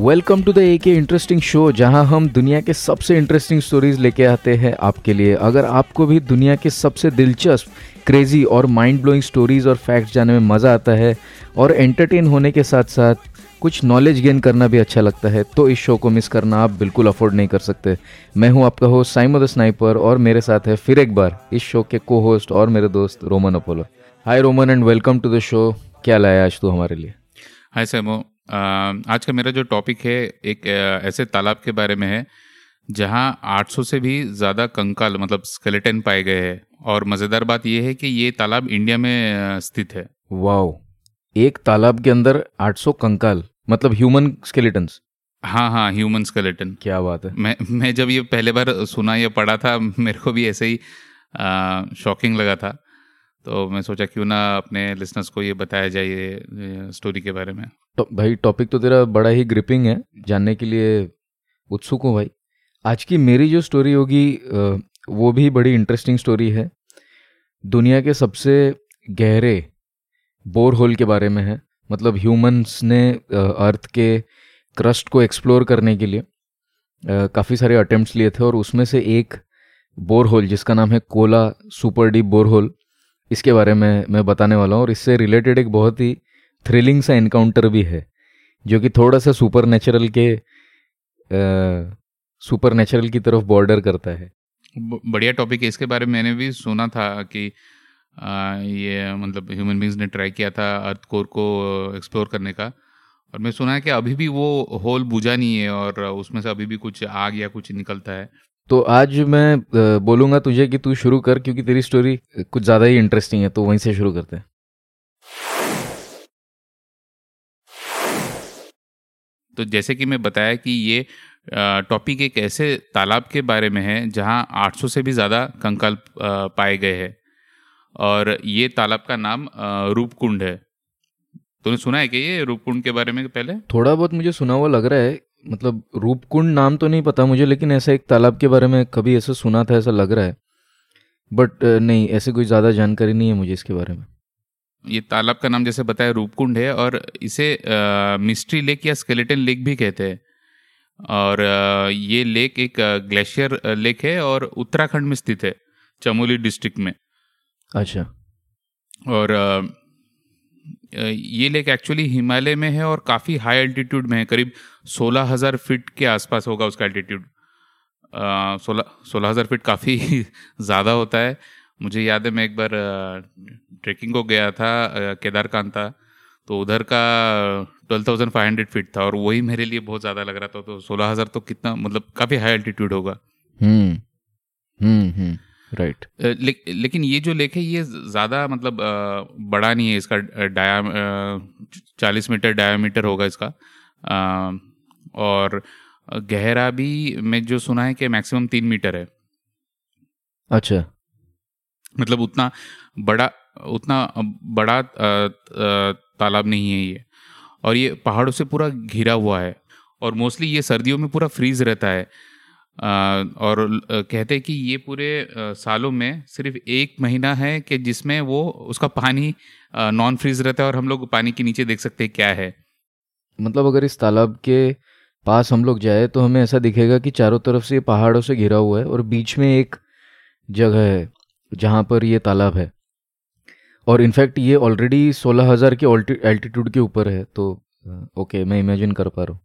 Welcome to the ए के interesting show जहाँ हम दुनिया के सबसे इंटरेस्टिंग स्टोरीज लेके आते हैं आपके लिए। अगर आपको भी दुनिया के सबसे दिलचस्प क्रेजी और माइंड ब्लोइंग स्टोरीज और फैक्ट्स जानने में मज़ा आता है और एंटरटेन होने के साथ साथ कुछ नॉलेज गेन करना भी अच्छा लगता है तो इस शो को मिस करना आप बिल्कुल अफोर्ड नहीं कर सकते। मैं हूँ आपका होस्ट साइमो द स्नाइपर और मेरे साथ है फिर एक बार इस शो के को होस्ट और मेरे दोस्त Roman Apollo. Hi Roman and welcome to the show क्या लाया आज तू हमारे लिए? हाय सैमो आज का मेरा जो टॉपिक है एक ऐसे तालाब के बारे में है जहाँ 800 से भी ज़्यादा कंकाल मतलब स्केलेटन पाए गए हैं। और मज़ेदार बात यह है कि ये तालाब इंडिया में स्थित है। वाओ। एक तालाब के अंदर 800 कंकाल मतलब ह्यूमन स्केलेटन्स हाँ हाँ ह्यूमन स्केलेटन क्या बात है। मैं मैं जब ये पहले बार सुना या पढ़ा था मेरे को भी ऐसे ही शॉकिंग लगा था। तो मैं सोचा क्यों ना अपने लिसनर्स को ये बताया जाए ये स्टोरी के बारे में। तो भाई टॉपिक तो तेरा बड़ा ही ग्रिपिंग है, जानने के लिए उत्सुक हूँ भाई। आज की मेरी जो स्टोरी होगी वो भी बड़ी इंटरेस्टिंग स्टोरी है। दुनिया के सबसे गहरे बोर होल के बारे में है। मतलब ह्यूमंस ने अर्थ के क्रस्ट को एक्सप्लोर करने के लिए काफ़ी सारे अटेम्प्ट्स लिए थे और उसमें से एक बोर होल जिसका नाम है Kola super deep bore hole इसके बारे में मैं बताने वाला हूँ और इससे रिलेटेड एक बहुत ही थ्रिलिंग सा इनकाउंटर भी है जो कि थोड़ा सा सुपर नेचुरल के सुपर नेचुरल की तरफ़ बॉर्डर करता है। बढ़िया टॉपिक है। इसके बारे में मैंने भी सुना था कि आ, ये मतलब ह्यूमन बींग्स ने ट्राई किया था अर्थ कोर को एक्सप्लोर करने का और मैं सुना है कि अभी भी वो होल बुझा नहीं है और उसमें से अभी भी कुछ आग या कुछ निकलता है। तो आज मैं बोलूँगा तुझे कि तू शुरू कर क्योंकि तेरी स्टोरी कुछ ज़्यादा ही इंटरेस्टिंग है तो वहीं से शुरू करते हैं। तो जैसे कि मैं बताया कि ये टॉपिक एक ऐसे तालाब के बारे में है जहाँ 800 से भी ज़्यादा कंकाल पाए गए हैं। और ये तालाब का नाम रूपकुंड है। तूने सुना है कि ये रूपकुंड के बारे में पहले? थोड़ा बहुत मुझे सुना हुआ लग रहा है मतलब रूपकुंड नाम तो नहीं पता मुझे लेकिन ऐसा एक तालाब के बारे में कभी ऐसा सुना था ऐसा लग रहा है। बट नहीं ऐसे कोई ज़्यादा जानकारी नहीं है मुझे इसके बारे में। ये तालाब का नाम जैसे बताया रूपकुंड है और इसे मिस्ट्री लेक या स्केलेटन लेक भी कहते हैं। और आ, ये लेक एक ग्लेशियर लेक है और उत्तराखंड में स्थित है चमोली डिस्ट्रिक्ट में। अच्छा। और आ, ये लेक एक्चुअली हिमालय में है और काफ़ी हाई एल्टीट्यूड में है। करीब सोलह हज़ार फीट के आसपास होगा उसका एल्टीट्यूड सोलह सोलह हज़ार फीट काफ़ी ज़्यादा होता है। मुझे याद है, मैं एक बार ट्रेकिंग को गया था केदारकांता। तो उधर का twelve thousand five hundred feet था और वही मेरे लिए बहुत ज़्यादा लग रहा था। तो सोलह हज़ार तो कितना मतलब काफ़ी हाई एल्टीट्यूड होगा। हम्म हम्म। राइट ले, लेकिन ये जो लेक है ये ज़्यादा मतलब बड़ा नहीं है इसका डाया चालीस मीटर डायामीटर होगा इसका। और गहरा भी मैं जो सुना है कि मैक्सिमम तीन मीटर है। अच्छा। मतलब उतना बड़ा उतना बड़ा तालाब नहीं है ये। और ये पहाड़ों से पूरा घिरा हुआ है। और मोस्टली ये सर्दियों में पूरा फ्रीज रहता है। और कहते हैं कि ये पूरे सालों में सिर्फ़ एक महीना है कि जिसमें वो उसका पानी नॉन फ्रीज रहता है और हम लोग पानी के नीचे देख सकते हैं क्या है। मतलब अगर इस तालाब के पास हम लोग जाए तो हमें ऐसा दिखेगा कि चारों तरफ़ से पहाड़ों से घिरा हुआ है और बीच में एक जगह है जहाँ पर ये तालाब है। और इनफैक्ट ये ऑलरेडी सोलह हज़ार के एल्टीट्यूड के ऊपर है तो ओके मैं इमेजिन कर पा रहा हूँ।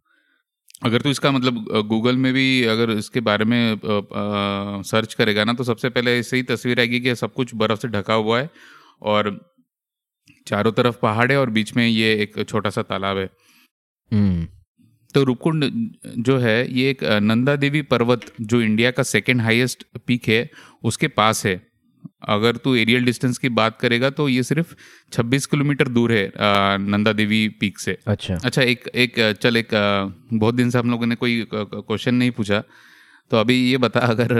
अगर तू इसका मतलब गूगल में भी अगर इसके बारे में आ, आ, सर्च करेगा ना तो सबसे पहले ऐसे ही तस्वीर आएगी कि सब कुछ बर्फ़ से ढका हुआ है और चारों तरफ़ पहाड़ है और बीच में ये एक छोटा सा तालाब है हम्म। तो रूपकुंड जो है ये एक नंदा देवी पर्वत जो इंडिया का सेकेंड हाईएस्ट पीक है उसके पास है अगर तू एरियल डिस्टेंस की बात करेगा तो ये सिर्फ़ 26 किलोमीटर दूर है नंदा देवी पीक से। अच्छा। अच्छा एक एक चल एक बहुत दिन से हम लोगों ने कोई क्वेश्चन नहीं पूछा। तो अभी ये बता अगर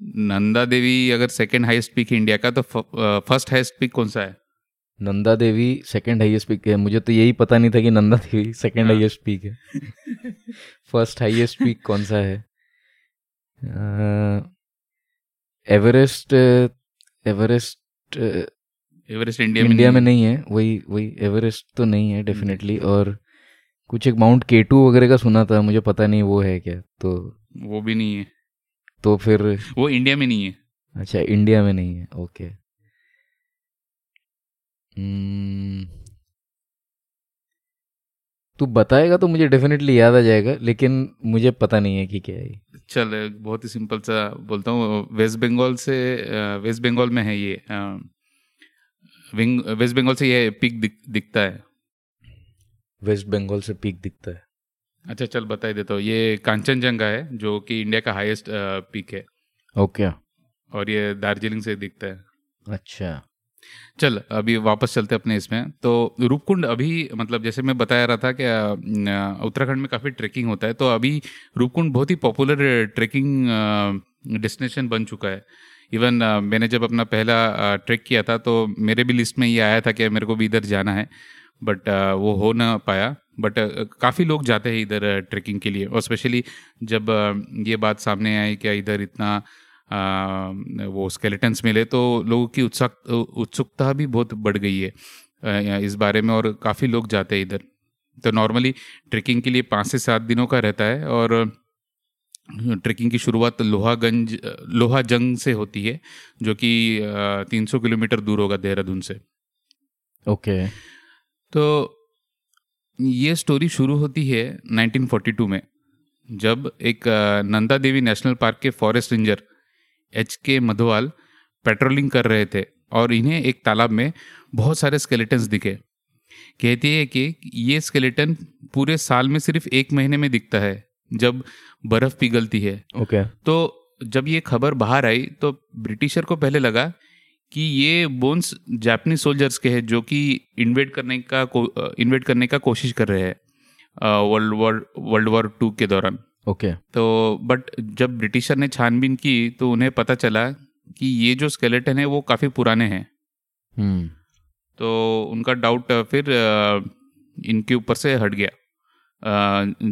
नंदा देवी अगर सेकेंड हाईएस्ट पीक है इंडिया का तो फ़र्स्ट हाईएस्ट पीक कौन सा है? Nanda Devi second highest peak है। मुझे तो यही पता नहीं था कि Nanda Devi second highest peak है। फ़र्स्ट हाईएस्ट पीक कौन सा है? Everest Everest Everest India India में नहीं है। वही वही एवरेस्ट तो नहीं है डेफिनेटली और कुछ एक माउंट केटू वगैरह का सुना था मुझे पता नहीं वो है क्या तो वो भी नहीं है। तो फिर वो इंडिया में नहीं है। अच्छा इंडिया में नहीं है ओके हम्म, तू बताएगा तो मुझे डेफिनेटली याद आ जाएगा लेकिन मुझे पता नहीं है कि क्या है चल बहुत ही सिंपल सा बोलता हूँ वेस्ट बंगाल से वेस्ट बंगाल में है ये वेस्ट बंगाल से ये पिक दिख, दिखता है। वेस्ट बंगाल से पीक दिखता है। अच्छा चल बता ही देता हूँ। ये कांचनजंगा है जो कि इंडिया का हाईएस्ट पीक है। ओके और ये दार्जिलिंग से दिखता है। अच्छा। चल, अभी वापस चलते अपने इसमें। तो रूपकुंड अभी मतलब जैसे मैं बताया रहा था कि उत्तराखंड में काफ़ी ट्रैकिंग होता है तो अभी रूपकुंड बहुत ही पॉपुलर ट्रैकिंग डेस्टिनेशन बन चुका है। इवन मैंने जब अपना पहला ट्रैक किया था तो मेरे भी लिस्ट में ये आया था कि मेरे को भी इधर जाना है, बट वो हो ना पाया। बट काफ़ी लोग जाते हैं इधर ट्रैकिंग के लिए, और स्पेशली जब ये बात सामने आई कि इधर इतना वो स्केलेटन्स मिले तो लोगों की उत्सुक उत्सुकता भी बहुत बढ़ गई है इस बारे में और काफ़ी लोग जाते हैं इधर। तो नॉर्मली ट्रैकिंग के लिए पाँच से सात दिनों का रहता है और ट्रैकिंग की शुरुआत लोहागंज लोहा जंग से होती है जो कि तीन सौ किलोमीटर दूर होगा देहरादून से। ओके। तो ये स्टोरी शुरू होती है 1942 में जब एक नंदा देवी नेशनल पार्क के forest ranger H K Madhwal patrolling कर रहे थे और इन्हें एक तालाब में बहुत सारे स्केलेटन्स दिखे। कहती है कि ये स्केलेटन पूरे साल में सिर्फ़ एक महीने में दिखता है जब बर्फ़ पिघलती है। ओके। okay. तो जब ये खबर बाहर आई तो ब्रिटिशर को पहले लगा कि ये बोन्स जापानीज सोल्जर्स के हैं जो कि इन्वेट करने का इन्वेट करने का कोशिश कर रहे हैं world war world war two के दौरान। ओके। तो बट जब ब्रिटिशर ने छानबीन की तो उन्हें पता चला कि ये जो स्केलेटन है वो काफ़ी पुराने हैं। हम्म। तो उनका डाउट फिर इनके ऊपर से हट गया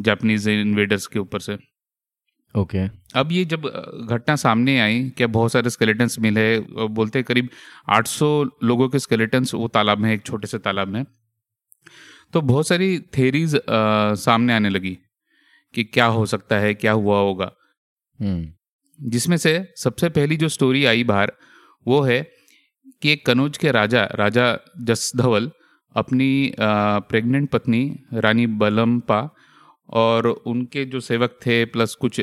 जापानीज इन्वेडर्स के ऊपर से। ओके। अब ये जब घटना सामने आई क्या बहुत सारे स्केलेटन्स मिले बोलते करीब 800 लोगों के स्केलेटन्स वो तालाब में एक छोटे से तालाब में तो बहुत सारी थेरीज सामने आने लगी। कि क्या हो सकता है क्या हुआ होगा। हम्म। जिसमें से सबसे पहली जो स्टोरी आई बाहर वो है कि एक कनौज के राजा राजा जसधवल अपनी प्रेग्नेंट पत्नी रानी बलम्पा और उनके जो सेवक थे प्लस कुछ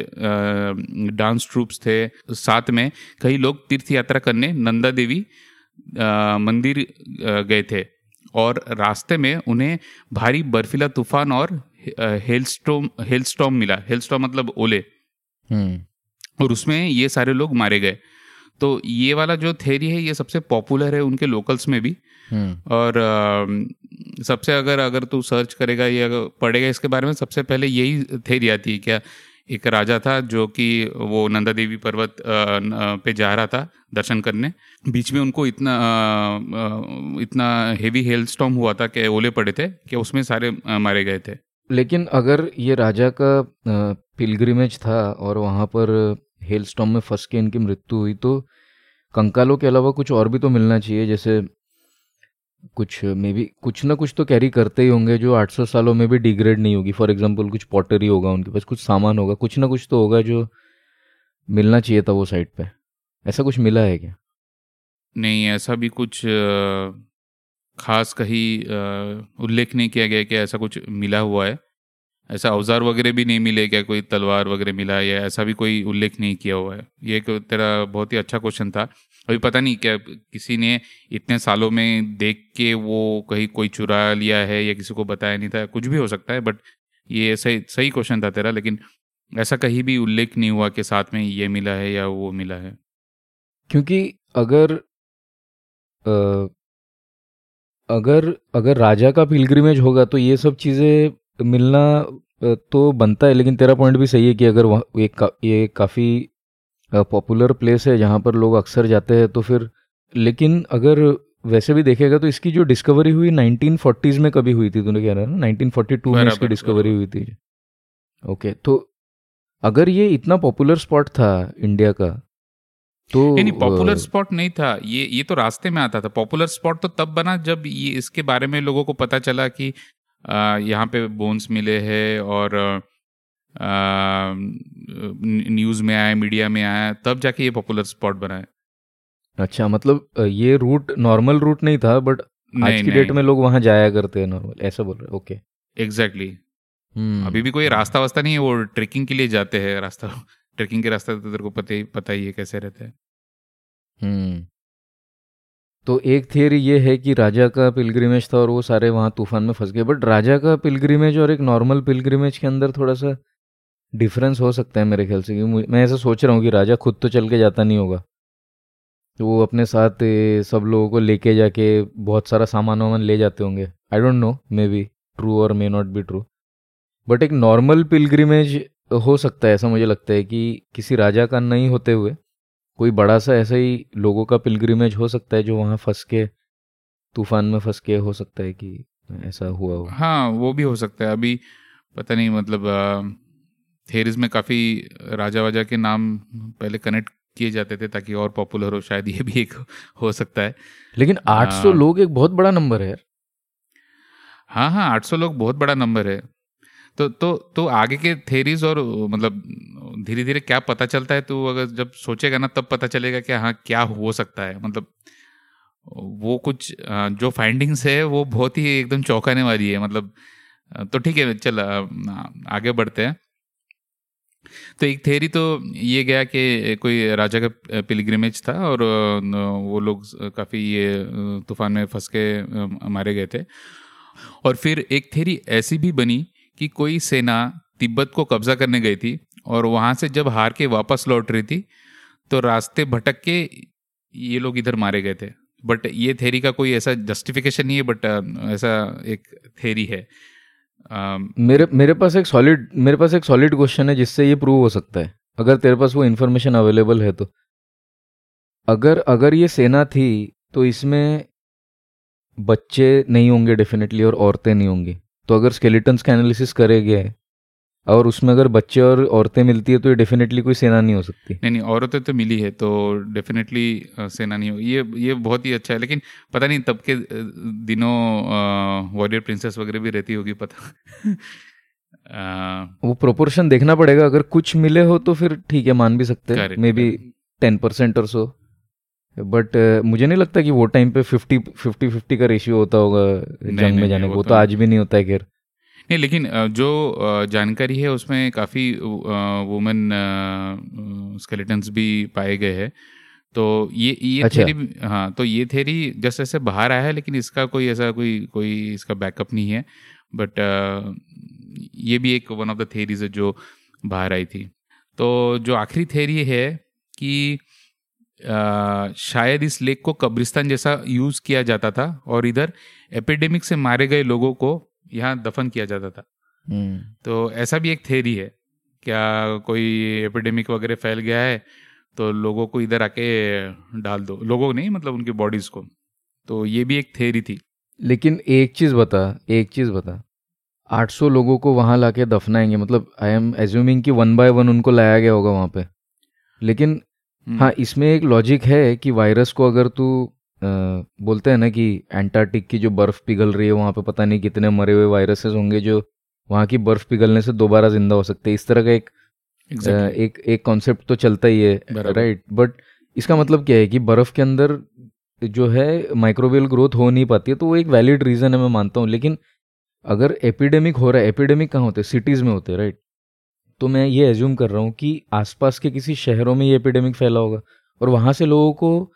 डांस ट्रूप्स थे साथ में कई लोग तीर्थ यात्रा करने नंदा देवी मंदिर गए थे। और रास्ते में उन्हें भारी बर्फीला तूफ़ान और हेलस्टॉम हेलस्टॉम मिला। हेलस्टॉम मतलब ओले। हम्म। और उसमें ये सारे लोग मारे गए। तो ये वाला जो थेरी है ये सबसे पॉपुलर है उनके लोकल्स में भी। हम्म। और अम, सबसे अगर अगर तू सर्च करेगा या पढ़ेगा इसके बारे में सबसे पहले यही थेरी आती है क्या एक राजा था जो कि वो नंदा देवी पर्वत पे जा रहा था दर्शन करने। बीच में उनको इतना इतना हेवी हेल स्टॉम हुआ था कि ओले पड़े थे कि उसमें सारे मारे गए थे। लेकिन अगर ये राजा का पिलग्रिमेज था और वहाँ पर हेल स्टॉम में फंस के इनकी मृत्यु हुई तो कंकालों के अलावा कुछ और भी तो मिलना चाहिए, जैसे कुछ मे बी कुछ ना कुछ तो कैरी करते ही होंगे जो 800 सालों में भी डिग्रेड नहीं होगी। फॉर एग्जांपल कुछ पॉटरी होगा उनके पास, कुछ सामान होगा, कुछ ना कुछ तो होगा जो मिलना चाहिए था वो साइड पे। ऐसा कुछ मिला है क्या? नहीं, ऐसा भी कुछ खास कहीं उल्लेख नहीं किया गया कि ऐसा कुछ मिला हुआ है। ऐसा औज़ार वगैरह भी नहीं मिले क्या? कोई तलवार वगैरह मिला या ऐसा भी कोई उल्लेख नहीं किया हुआ है? ये एक तेरा बहुत ही अच्छा क्वेश्चन था। अभी पता नहीं क्या किसी ने इतने सालों में देख के वो कहीं कोई चुरा लिया है या किसी को बताया नहीं था, कुछ भी हो सकता है बट ये सही सही क्वेश्चन था तेरा, लेकिन ऐसा कहीं भी उल्लेख नहीं हुआ कि साथ में ये मिला है या वो मिला है। क्योंकि अगर अगर अगर राजा का पिलग्रिमेज होगा तो ये सब चीज़ें मिलना तो बनता है लेकिन तेरा पॉइंट भी सही है कि अगर वहाँ एक का, ये काफ़ी पॉपुलर प्लेस है जहाँ पर लोग अक्सर जाते हैं तो फिर लेकिन अगर वैसे भी देखेगा तो इसकी जो डिस्कवरी हुई 1940s में कभी हुई थी तूने कह रहा है ना? 1942 में इसकी डिस्कवरी हुई थी। ओके तो अगर ये इतना पॉपुलर स्पॉट था इंडिया का तो नहीं नहीं पॉपुलर स्पॉट नहीं था। ये ये तो रास्ते में आता था। पॉपुलर स्पॉट तो तब बना जब ये इसके बारे में लोगों को पता चला कि यहाँ पे बोन्स मिले हैं और न्यूज़ में आया मीडिया में आया तब जाके ये पॉपुलर स्पॉट बना है। अच्छा मतलब ये रूट नॉर्मल रूट नहीं था बट आज की डेट में लोग वहाँ जाया करते हैं नॉर्मल ऐसा बोल रहे ओके एग्जैक्टली हम्म। अभी भी कोई रास्ता वास्ता नहीं है वो ट्रेकिंग के लिए जाते हैं रास्ता। ट्रेकिंग के रास्ता तो तेरे को पता ही पता ही है कैसे रहते हैं। हम्म। तो एक थियरी ये है कि राजा का पिलग्रिमेज था और वो सारे वहाँ तूफ़ान में फंस गए। बट राजा का पिलग्रिमेज और एक नॉर्मल पिलग्रिमेज के अंदर थोड़ा सा डिफरेंस हो सकता है मेरे ख्याल से मैं ऐसा सोच रहा हूँ कि राजा खुद तो चल के जाता नहीं होगा। तो वो अपने साथ सब लोगों को लेके जाके बहुत सारा सामान वामान ले जाते होंगे। I don't know may be true और may not be true but एक नॉर्मल पिलग्रिमेज हो सकता है ऐसा मुझे लगता है कि किसी राजा का नहीं होते हुए कोई बड़ा सा ऐसा ही लोगों का पिलग्रिमेज हो सकता है जो वहाँ फंस के तूफ़ान में फंस के हो सकता है कि ऐसा हुआ हो। हाँ वो भी हो सकता है। अभी पता नहीं मतलब थेरिस में काफ़ी राजा वाजा के नाम पहले कनेक्ट किए जाते थे ताकि और पॉपुलर हो शायद ये भी एक हो सकता है। लेकिन 800 लोग एक बहुत बड़ा नंबर है हाँ हाँ 800 लोग बहुत बड़ा नंबर है। तो तो तो आगे के थेरीज और मतलब धीरे धीरे क्या पता चलता है? तो अगर जब सोचेगा ना, तब पता चलेगा कि हाँ क्या हो सकता है। मतलब वो कुछ जो फाइंडिंग्स है, वो बहुत ही एकदम चौंकाने वाली है। मतलब तो ठीक है, चल आगे बढ़ते हैं। तो एक थेरी तो ये गया कि कोई राजा का पिलग्रिमेज था और वो लोग काफ़ी ये तूफ़ान में फंस के मारे गए थे। और फिर एक थेरी ऐसी भी बनी कि कोई सेना तिब्बत को कब्जा करने गई थी और वहाँ से जब हार के वापस लौट रही थी तो रास्ते भटक के ये लोग इधर मारे गए थे। बट ये थेरी का कोई ऐसा जस्टिफिकेशन नहीं है बट ऐसा एक थेरी है। मेरे मेरे पास एक सॉलिड मेरे पास एक सॉलिड क्वेश्चन है जिससे ये प्रूव हो सकता है। अगर तेरे पास वो इन्फॉर्मेशन अवेलेबल है तो। अगर अगर ये सेना थी तो इसमें बच्चे नहीं होंगे डेफिनेटली और औरतें नहीं होंगी। तो अगर स्केलेटन्स का एनालिसिस करे गए और उसमें अगर बच्चे और औरतें मिलती है तो ये डेफिनेटली कोई सेना नहीं हो सकती। नहीं नहीं औरतें तो मिली है तो डेफिनेटली सेना नहीं हो। ये ये बहुत ही अच्छा है लेकिन पता नहीं तब के दिनों वॉरियर प्रिंसेस वगैरह भी रहती होगी पता आ, वो प्रोपोर्शन देखना पड़ेगा अगर कुछ मिले हो तो फिर ठीक है मान भी सकते हैं। मे बी टेन परसेंट और सो बट मुझे नहीं लगता कि वो टाइम पे फिफ्टी फिफ्टी फिफ्टी का रेशियो होता होगा जंग में जाने को। वो तो, तो आज भी नहीं होता है खैर। नहीं लेकिन जो जानकारी है उसमें काफ़ी वुमेन स्केलेटन्स भी पाए गए हैं। तो ये ये अच्छा। थेरी हाँ तो ये थेरी जस्ट ऐसे बाहर आया है लेकिन इसका कोई ऐसा कोई कोई इसका बैकअप नहीं है। बट ये भी एक वन ऑफ़ द थेरीज है जो बाहर आई थी। तो जो आखिरी थेरी है कि आ, शायद इस लेक को कब्रिस्तान जैसा यूज़ किया जाता था और इधर एपिडेमिक से मारे गए लोगों को यहाँ दफन किया जाता था। हम्म। तो ऐसा भी एक थेरी है। क्या कोई एपिडेमिक वगैरह फैल गया है तो लोगों को इधर आके डाल दो। लोगों नहीं मतलब उनकी बॉडीज को। तो ये भी एक थेरी थी। लेकिन एक चीज़ बता एक चीज़ बता। 800 लोगों को वहाँ लाके दफनाएँगे मतलब आई एम एज्यूमिंग कि वन बाय वन उनको लाया गया होगा वहाँ पे। लेकिन। हाँ इसमें एक लॉजिक है कि वायरस को अगर तू बोलते हैं ना कि एंटार्क्टिक की जो बर्फ़ पिघल रही है वहाँ पे पता नहीं कितने मरे हुए वायरसेस होंगे जो वहाँ की बर्फ़ पिघलने से दोबारा ज़िंदा हो सकते हैं। इस तरह का एक exactly. एक एक कॉन्सेप्ट तो चलता ही है राइट बट इसका मतलब क्या है कि बर्फ़ के अंदर जो है माइक्रोवेल ग्रोथ हो नहीं पाती है तो वो एक वैलिड रीज़न है मैं मानता हूँ। लेकिन अगर एपिडेमिक हो रहा है एपिडेमिक कहाँ होते हैं? सिटीज़ में होते हैं राइट तो मैं ये एज्यूम कर रहा हूँ कि आसपास के किसी शहरों में ये एपिडेमिक फैला होगा और वहाँ से लोगों को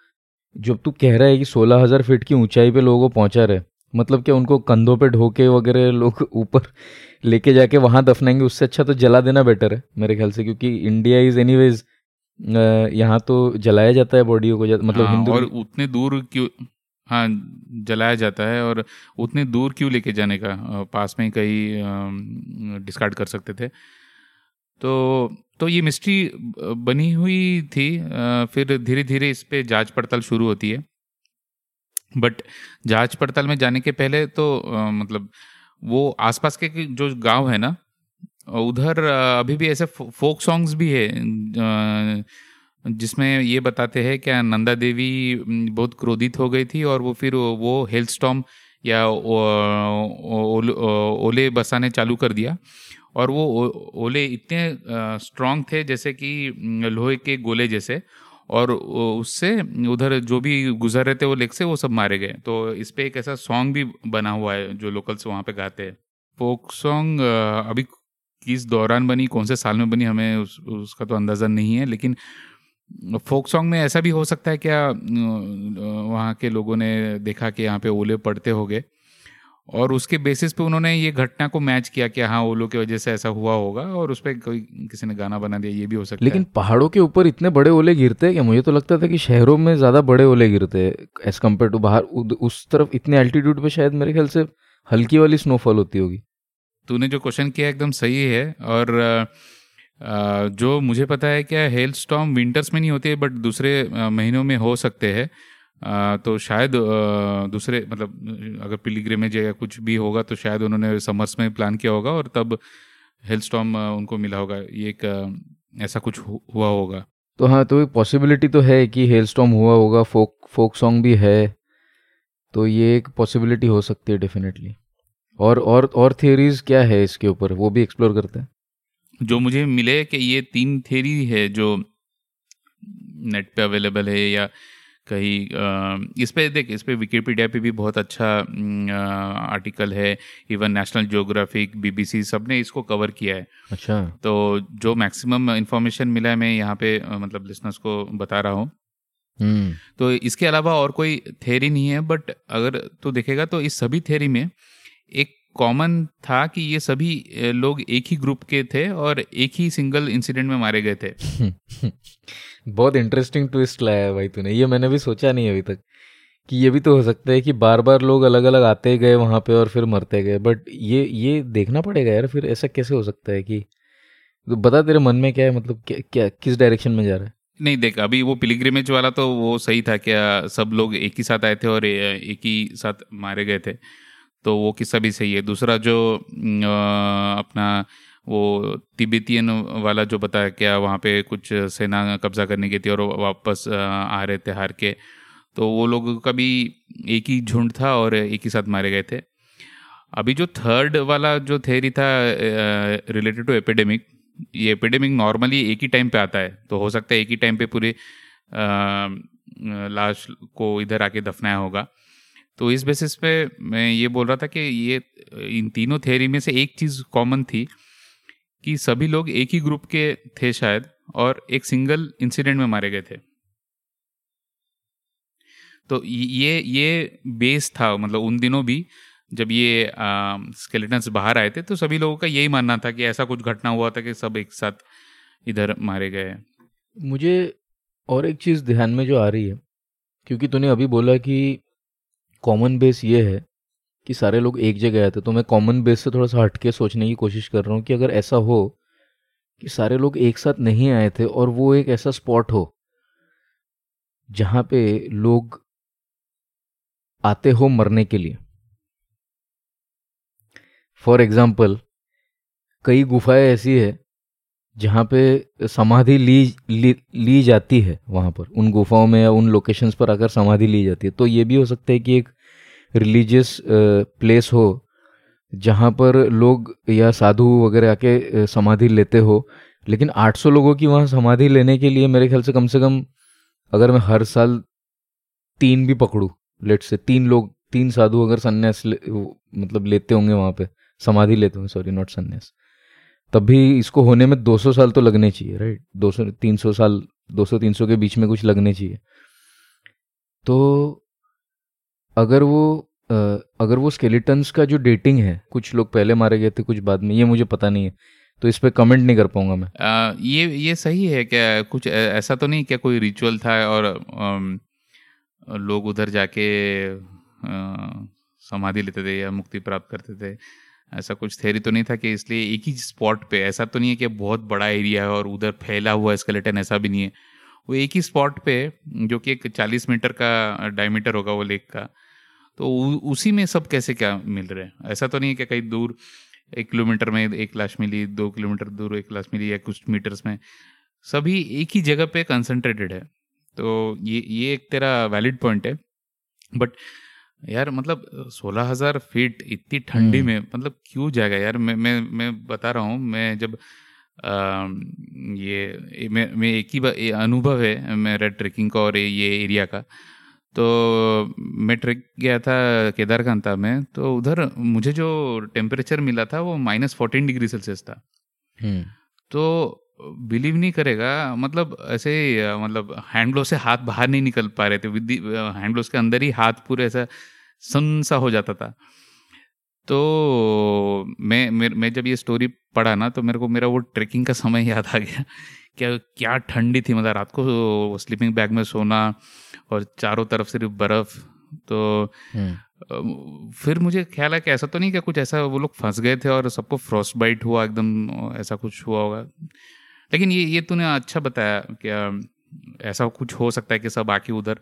जब तू कह रहा है कि सोलह हज़ार फीट की ऊंचाई पे लोगों को पहुँचा रहे मतलब क्या उनको कंधों पे ढोके वगैरह लोग ऊपर लेके जाके वहाँ दफनाएँगे उससे अच्छा तो जला देना बेटर है मेरे ख्याल से क्योंकि इंडिया इज़ एनी वेज यहाँ तो जलाया जाता है बॉडियों को मतलब हाँ, हिंदू और उतने दूर क्यों हाँ जलाया जाता है और उतने दूर क्यों लेके जाने का पास में कहीं डिस्कार्ड कर सकते थे? तो तो ये मिस्ट्री बनी हुई थी फिर धीरे धीरे इस पर जाँच पड़ताल शुरू होती है। बट जाँच पड़ताल में जाने के पहले तो मतलब वो आसपास के जो गाँव है ना, उधर अभी भी ऐसे फोक सॉन्ग्स भी है जिसमें ये बताते हैं क्या नंदा देवी बहुत क्रोधित हो गई थी और वो फिर वो हेल्थ स्टॉम या ओले बसाने चालू कर दिया। और वो ओले इतने स्ट्रांग थे जैसे कि लोहे के गोले जैसे और उससे उधर जो भी गुजर रहे थे वो लेक से वो सब मारे गए। तो इस पर एक ऐसा सॉन्ग भी बना हुआ है जो लोकल्स वहाँ पे गाते हैं। फोक सॉन्ग अभी किस दौरान बनी कौन से साल में बनी हमें उस, उसका तो अंदाज़ा नहीं है लेकिन फोक सॉन्ग में ऐसा भी हो सकता है क्या वहाँ के लोगों ने देखा कि यहाँ पे ओले पड़ते हो गए और उसके बेसिस पे उन्होंने ये घटना को मैच किया कि हाँ ओलो की वजह से ऐसा हुआ होगा और उस पर कोई किसी ने गाना बना दिया ये भी हो सकता लेकिन है। पहाड़ों के ऊपर इतने बड़े ओले गिरते हैं क्या मुझे तो लगता था कि शहरों में ज़्यादा बड़े ओले गिरते हैं एज कंपेयर टू बाहर उस तरफ़ इतने एल्टीट्यूड पे शायद मेरे ख्याल से हल्की वाली स्नोफॉल होती होगी। तूने जो क्वेश्चन किया एकदम सही है और जो मुझे पता है क्या हेल स्टॉम विंटर्स में नहीं होती है बट दूसरे महीनों में हो सकते हैं। तो शायद दूसरे मतलब अगर पिलीग्रेमेज या कुछ भी होगा तो शायद उन्होंने समर्स में प्लान किया होगा और तब हेल स्टॉम उनको मिला होगा। ये एक ऐसा कुछ हुआ होगा। तो हाँ तो एक पॉसिबिलिटी तो है कि हेल स्टॉम हुआ होगा फोक फोक सॉन्ग भी है तो ये एक पॉसिबिलिटी हो सकती है डेफिनेटली और और और थियरीज क्या है इसके ऊपर? वो भी एक्सप्लोर करते हैं। जो मुझे मिले कि ये तीन थेरी है जो नेट पे अवेलेबल है या कहीं इस पे देख इस पे विकीपीडिया पे भी बहुत अच्छा आर्टिकल है। इवन नेशनल जियोग्राफिक बीबीसी सबने इसको कवर किया है। अच्छा। तो जो मैक्सिमम इंफॉर्मेशन मिला है मैं यहाँ पे मतलब लिसनर्स को बता रहा हूँ। हम्म। तो इसके अलावा और कोई थेरी नहीं है बट अगर तो देखेगा तो इस सभी थेरी में एक कॉमन था कि ये सभी लोग एक ही ग्रुप के थे और एक ही सिंगल इंसिडेंट में मारे गए थे। बहुत इंटरेस्टिंग ट्विस्ट लाया है भाई तूने। ये मैंने भी सोचा नहीं अभी तक कि ये भी तो हो सकता है कि बार बार लोग अलग अलग आते गए वहाँ पे और फिर मरते गए। बट ये ये देखना पड़ेगा यार फिर ऐसा कैसे हो सकता है कि तो बता तेरे मन में क्या है मतलब क्या, क्या किस डायरेक्शन में जा रहा है? नहीं देख अभी वो पिलीग्रिमेज वाला तो वो सही था क्या सब लोग एक ही साथ आए थे और एक ही साथ मारे गए थे। तो वो किस्सा भी सही है। दूसरा जो अपना वो तिब्बतियन वाला जो बताया क्या वहाँ पे कुछ सेना कब्जा करने की थी और वापस आ रहे थे हार के। तो वो लोग का भी एक ही झुंड था और एक ही साथ मारे गए थे। अभी जो थर्ड वाला जो थेरी था रिलेटेड टू एपिडेमिक ये एपिडेमिक नॉर्मली एक ही टाइम पे आता है। तो हो सकता है एक ही टाइम पे पूरे लाश को इधर आके दफनाया होगा। तो इस बेसिस पे मैं ये बोल रहा था कि ये, इन तीनों थेरी में से एक चीज़ कॉमन थी। कि सभी लोग एक ही ग्रुप के थे शायद, और एक सिंगल इंसिडेंट में मारे गए थे। तो ये ये बेस था मतलब उन दिनों भी जब ये स्केलेटन्स बाहर आए थे तो सभी लोगों का यही मानना था कि ऐसा कुछ घटना हुआ था कि सब एक साथ इधर मारे गए मुझे और एक चीज़ ध्यान में जो आ रही है, क्योंकि तूने अभी बोला कि कॉमन बेस ये है कि सारे लोग एक जगह आए थे तो मैं कॉमन बेस से थोड़ा सा हटके सोचने की कोशिश कर रहा हूँ कि अगर ऐसा हो कि सारे लोग एक साथ नहीं आए थे और वो एक ऐसा स्पॉट हो जहाँ पे लोग आते हो मरने के लिए। फॉर एग्ज़ाम्पल कई गुफाएँ ऐसी है जहाँ पे समाधि ली, ली ली जाती है वहाँ पर उन गुफाओं में या उन लोकेशंस पर आकर समाधि ली जाती है। तो ये भी हो सकता है कि एक रिलीजियस प्लेस हो जहाँ पर लोग या साधु वगैरह आके समाधि लेते हो लेकिन 800 लोगों की वहाँ समाधि लेने के लिए मेरे ख्याल से कम से कम अगर मैं हर साल तीन भी पकड़ूँ लेट से तीन लोग तीन साधु अगर संन्यास ले, मतलब लेते होंगे वहाँ पे समाधि लेते होंगे सॉरी नॉट संन्यास तब भी इसको होने में 200 साल तो लगने चाहिए राइट 200 300 साल 200 300 के बीच में कुछ लगने चाहिए। तो अगर वो अगर वो स्केलेटन्स का जो डेटिंग है कुछ लोग पहले मारे गए थे कुछ बाद में ये मुझे पता नहीं है तो इस पर कमेंट नहीं कर पाऊँगा मैं। आ, ये ये सही है क्या? कुछ ऐसा तो नहीं क्या कोई रिचुअल था और आ, लोग उधर जाके समाधि लेते थे या मुक्ति प्राप्त करते थे? ऐसा कुछ थेरी तो नहीं था कि इसलिए एक ही स्पॉट पे? ऐसा तो नहीं है कि बहुत बड़ा एरिया है और उधर फैला हुआ स्केलेटन ऐसा भी नहीं है। वो एक ही स्पॉट पे जो कि एक चालीस मीटर का डायमीटर होगा वो लेक का। तो उसी में सब कैसे क्या मिल रहे हैं? ऐसा तो नहीं है कि कहीं दूर एक किलोमीटर में एक लाश मिली दो किलोमीटर दूर एक लाश मिली या कुछ मीटर्स में। सभी एक ही जगह पे कंसंट्रेटेड है। तो ये ये एक तेरा वैलिड पॉइंट है। बट यार मतलब सोलह हज़ार फीट इतनी ठंडी में मतलब क्यों जाएगा? यार मैं मैं मैं बता रहा हूँ मैं जब ये मैं, मैं एक ही अनुभव है मेरा ट्रेकिंग का और ये एरिया का। तो मैं ट्रेक गया था केदारकांता में तो उधर मुझे जो टेम्परेचर मिला था वो माइनस फोर्टीन डिग्री सेल्सियस था। तो बिलीव नहीं करेगा मतलब ऐसे मतलब हैंड ग्लोव से हाथ बाहर नहीं निकल पा रहे थे विद हैंड ग्लोव के अंदर ही हाथ पूरे ऐसा सन सा हो जाता था। तो मैं मैं जब ये स्टोरी पढ़ा ना तो मेरे को मेरा वो ट्रेकिंग का समय याद आ गया क्या क्या ठंडी थी मतलब रात को स्लीपिंग बैग में सोना और चारों तरफ़ सिर्फ़ बर्फ़ तो हम्म। फिर मुझे ख्याल है कि ऐसा तो नहीं क्या कुछ ऐसा वो लोग फंस गए थे और सबको फ्रॉस्ट बाइट हुआ एकदम ऐसा कुछ हुआ होगा लेकिन ये ये तूने अच्छा बताया क्या ऐसा कुछ हो सकता है कि सब आके उधर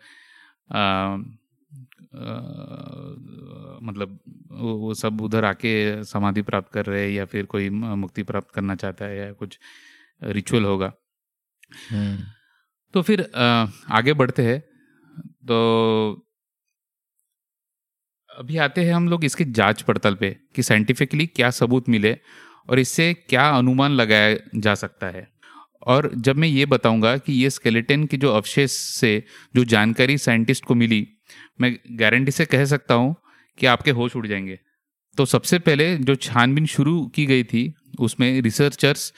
मतलब वो सब उधर आके समाधि प्राप्त कर रहे हैं या फिर कोई मुक्ति प्राप्त करना चाहता है या कुछ रिचुअल होगा। हम्म। तो फिर आगे बढ़ते हैं। तो अभी आते हैं हम लोग इसकी जाँच पड़ताल पे कि साइंटिफिकली क्या सबूत मिले और इससे क्या अनुमान लगाया जा सकता है। और जब मैं ये बताऊँगा कि ये स्केलेटन के जो अवशेष से जो जानकारी साइंटिस्ट को मिली मैं गारंटी से कह सकता हूँ कि आपके होश उड़ जाएँगे। तो सबसे पहले जो छानबीन शुरू की गई थी, उसमें रिसर्चर्स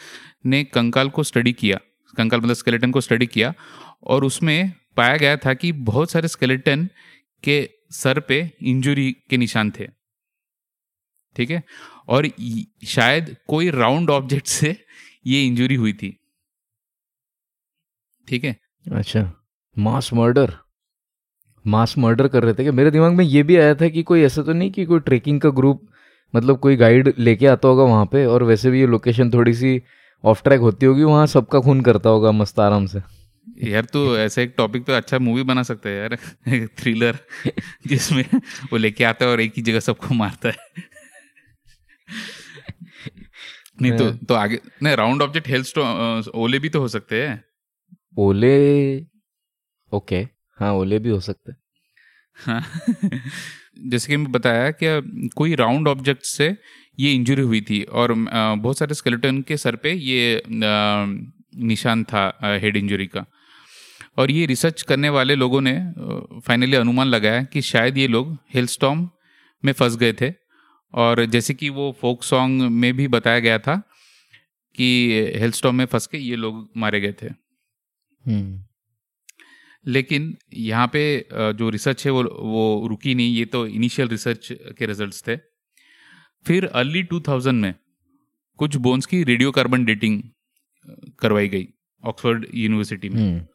ने कंकाल को स्टडी किया, कंकाल मतलब स्केलेटन को स्टडी किया और उसमें पाया गया था कि बहुत सारे स्केलेटन के सर पे इंजुरी के निशान थे। ठीक है? और शायद कोई राउंड ऑब्जेक्ट से ये इंजुरी हुई थी। ठीक है? अच्छा। मास मर्डर मास मर्डर कर रहे थे कि मेरे दिमाग में ये भी आया था कि कोई ऐसा तो नहीं कि कोई ट्रेकिंग का ग्रुप मतलब कोई गाइड लेके आता होगा वहाँ पे और वैसे भी ये लोकेशन थोड़ी सी ऑफ़ ट्रैक होती होगी वहाँ सबका खून करता होगा मस्त आराम से। यार तू ऐसे एक टॉपिक पे अच्छा मूवी बना सकता है यार थ्रिलर जिसमें वो लेके आता है और एक ही जगह सबको मारता है। नहीं तो तो आगे नहीं राउंड ऑब्जेक्ट हेल्थ ओले भी तो हो सकते हैं। ओले ओके हाँ ओले भी हो सकते हैं। हाँ। जैसे कि मैं बताया कि कोई राउंड ऑब्जेक्ट से ये इंजरी हुई थी और बहुत सारे स्केलेटन के सर पे ये निशान था हेड इंजरी का। और ये रिसर्च करने वाले लोगों ने फाइनली अनुमान लगाया कि शायद ये लोग हिलस्टॉम में फंस गए थे। और जैसे कि वो फोक सॉन्ग में भी बताया गया था कि हिलस्टॉम में फंस के ये लोग मारे गए थे। हम्म। लेकिन यहाँ पे जो रिसर्च है वो वो रुकी नहीं ये तो इनिशियल रिसर्च के रिजल्ट्स थे। फिर अर्ली 2000 में कुछ बोन्स की रेडियो कार्बन डेटिंग करवाई गई ऑक्सफोर्ड यूनिवर्सिटी में। हम्म।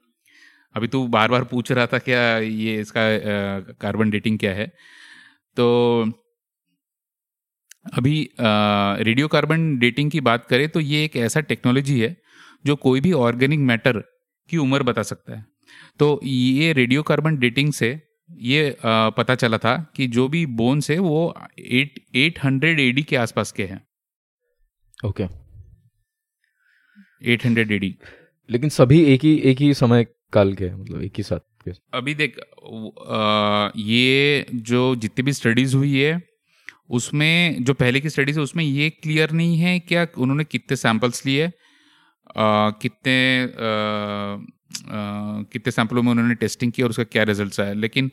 अभी तू बार बार पूछ रहा था क्या ये इसका कार्बन डेटिंग क्या है? तो अभी रेडियो कार्बन डेटिंग की बात करें तो ये एक ऐसा टेक्नोलॉजी है जो कोई भी ऑर्गेनिक मैटर की उम्र बता सकता है। तो ये रेडियो कार्बन डेटिंग से ये पता चला था कि जो भी बोन्स है वो एट एट हंड्रेड एडी के आसपास के हैं। ओके। एट हंड्रेड एडी लेकिन सभी एक ही एक ही समय काल के मतलब एक ही साथ के। अभी देख आ, ये जो जितनी भी स्टडीज़ हुई है उसमें जो पहले की स्टडीज़ है उसमें ये क्लियर नहीं है क्या उन्होंने कितने सैंपल्स लिए कितने कितने सैंपलों में उन्होंने टेस्टिंग की और उसका क्या रिज़ल्ट आया। लेकिन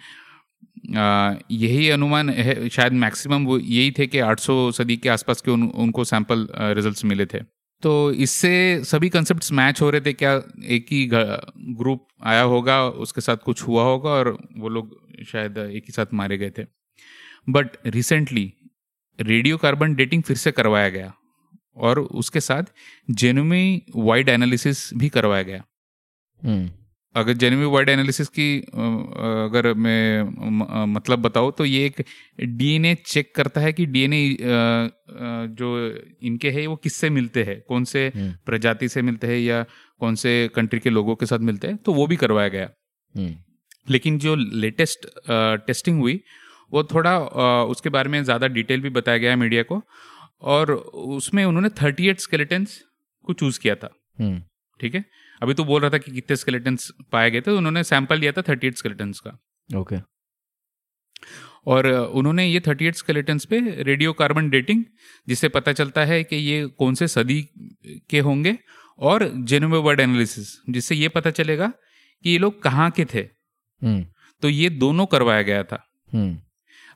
यही अनुमान है शायद मैक्सिमम वो यही थे कि 800 सदी के आसपास के उन, उनको सैंपल रिजल्ट्स मिले थे। तो इससे सभी कंसेप्ट मैच हो रहे थे क्या एक ही ग्रुप आया होगा उसके साथ कुछ हुआ होगा और वो लोग शायद एक ही साथ मारे गए थे। But recently radio carbon dating फिर से करवाया गया और उसके साथ जेनुमी वाइड एनालिसिस भी करवाया गया। अगर जेनवी वर्ड एनालिसिस की अगर मैं मतलब बताऊँ तो ये एक डीएनए चेक करता है कि डीएनए जो इनके है वो किससे मिलते हैं? कौन से हम्म। प्रजाति से मिलते हैं या कौन से कंट्री के लोगों के साथ मिलते हैं? तो वो भी करवाया गया। हम्म। लेकिन जो लेटेस्ट टेस्टिंग हुई वो थोड़ा उसके बारे में ज़्यादा डिटेल भी बताया गया मीडिया को। और उसमें उन्होंने थर्टी एट स्केलेटन्स को चूज़ किया था। ठीक है? अभी तो बोल रहा था कि कितने स्केलेटन्स पाए गए थे तो उन्होंने सैंपल लिया था थर्टी एट स्केलेटन्स का। ओके और उन्होंने ये थर्टी एट स्केलेटन्स पे रेडियो कार्बन डेटिंग जिससे पता चलता है कि ये कौन से सदी के होंगे और जेनोवे वर्ड एनालिसिस जिससे ये पता चलेगा कि ये लोग कहाँ के थे। हम्म तो ये दोनों करवाया गया था। हम्म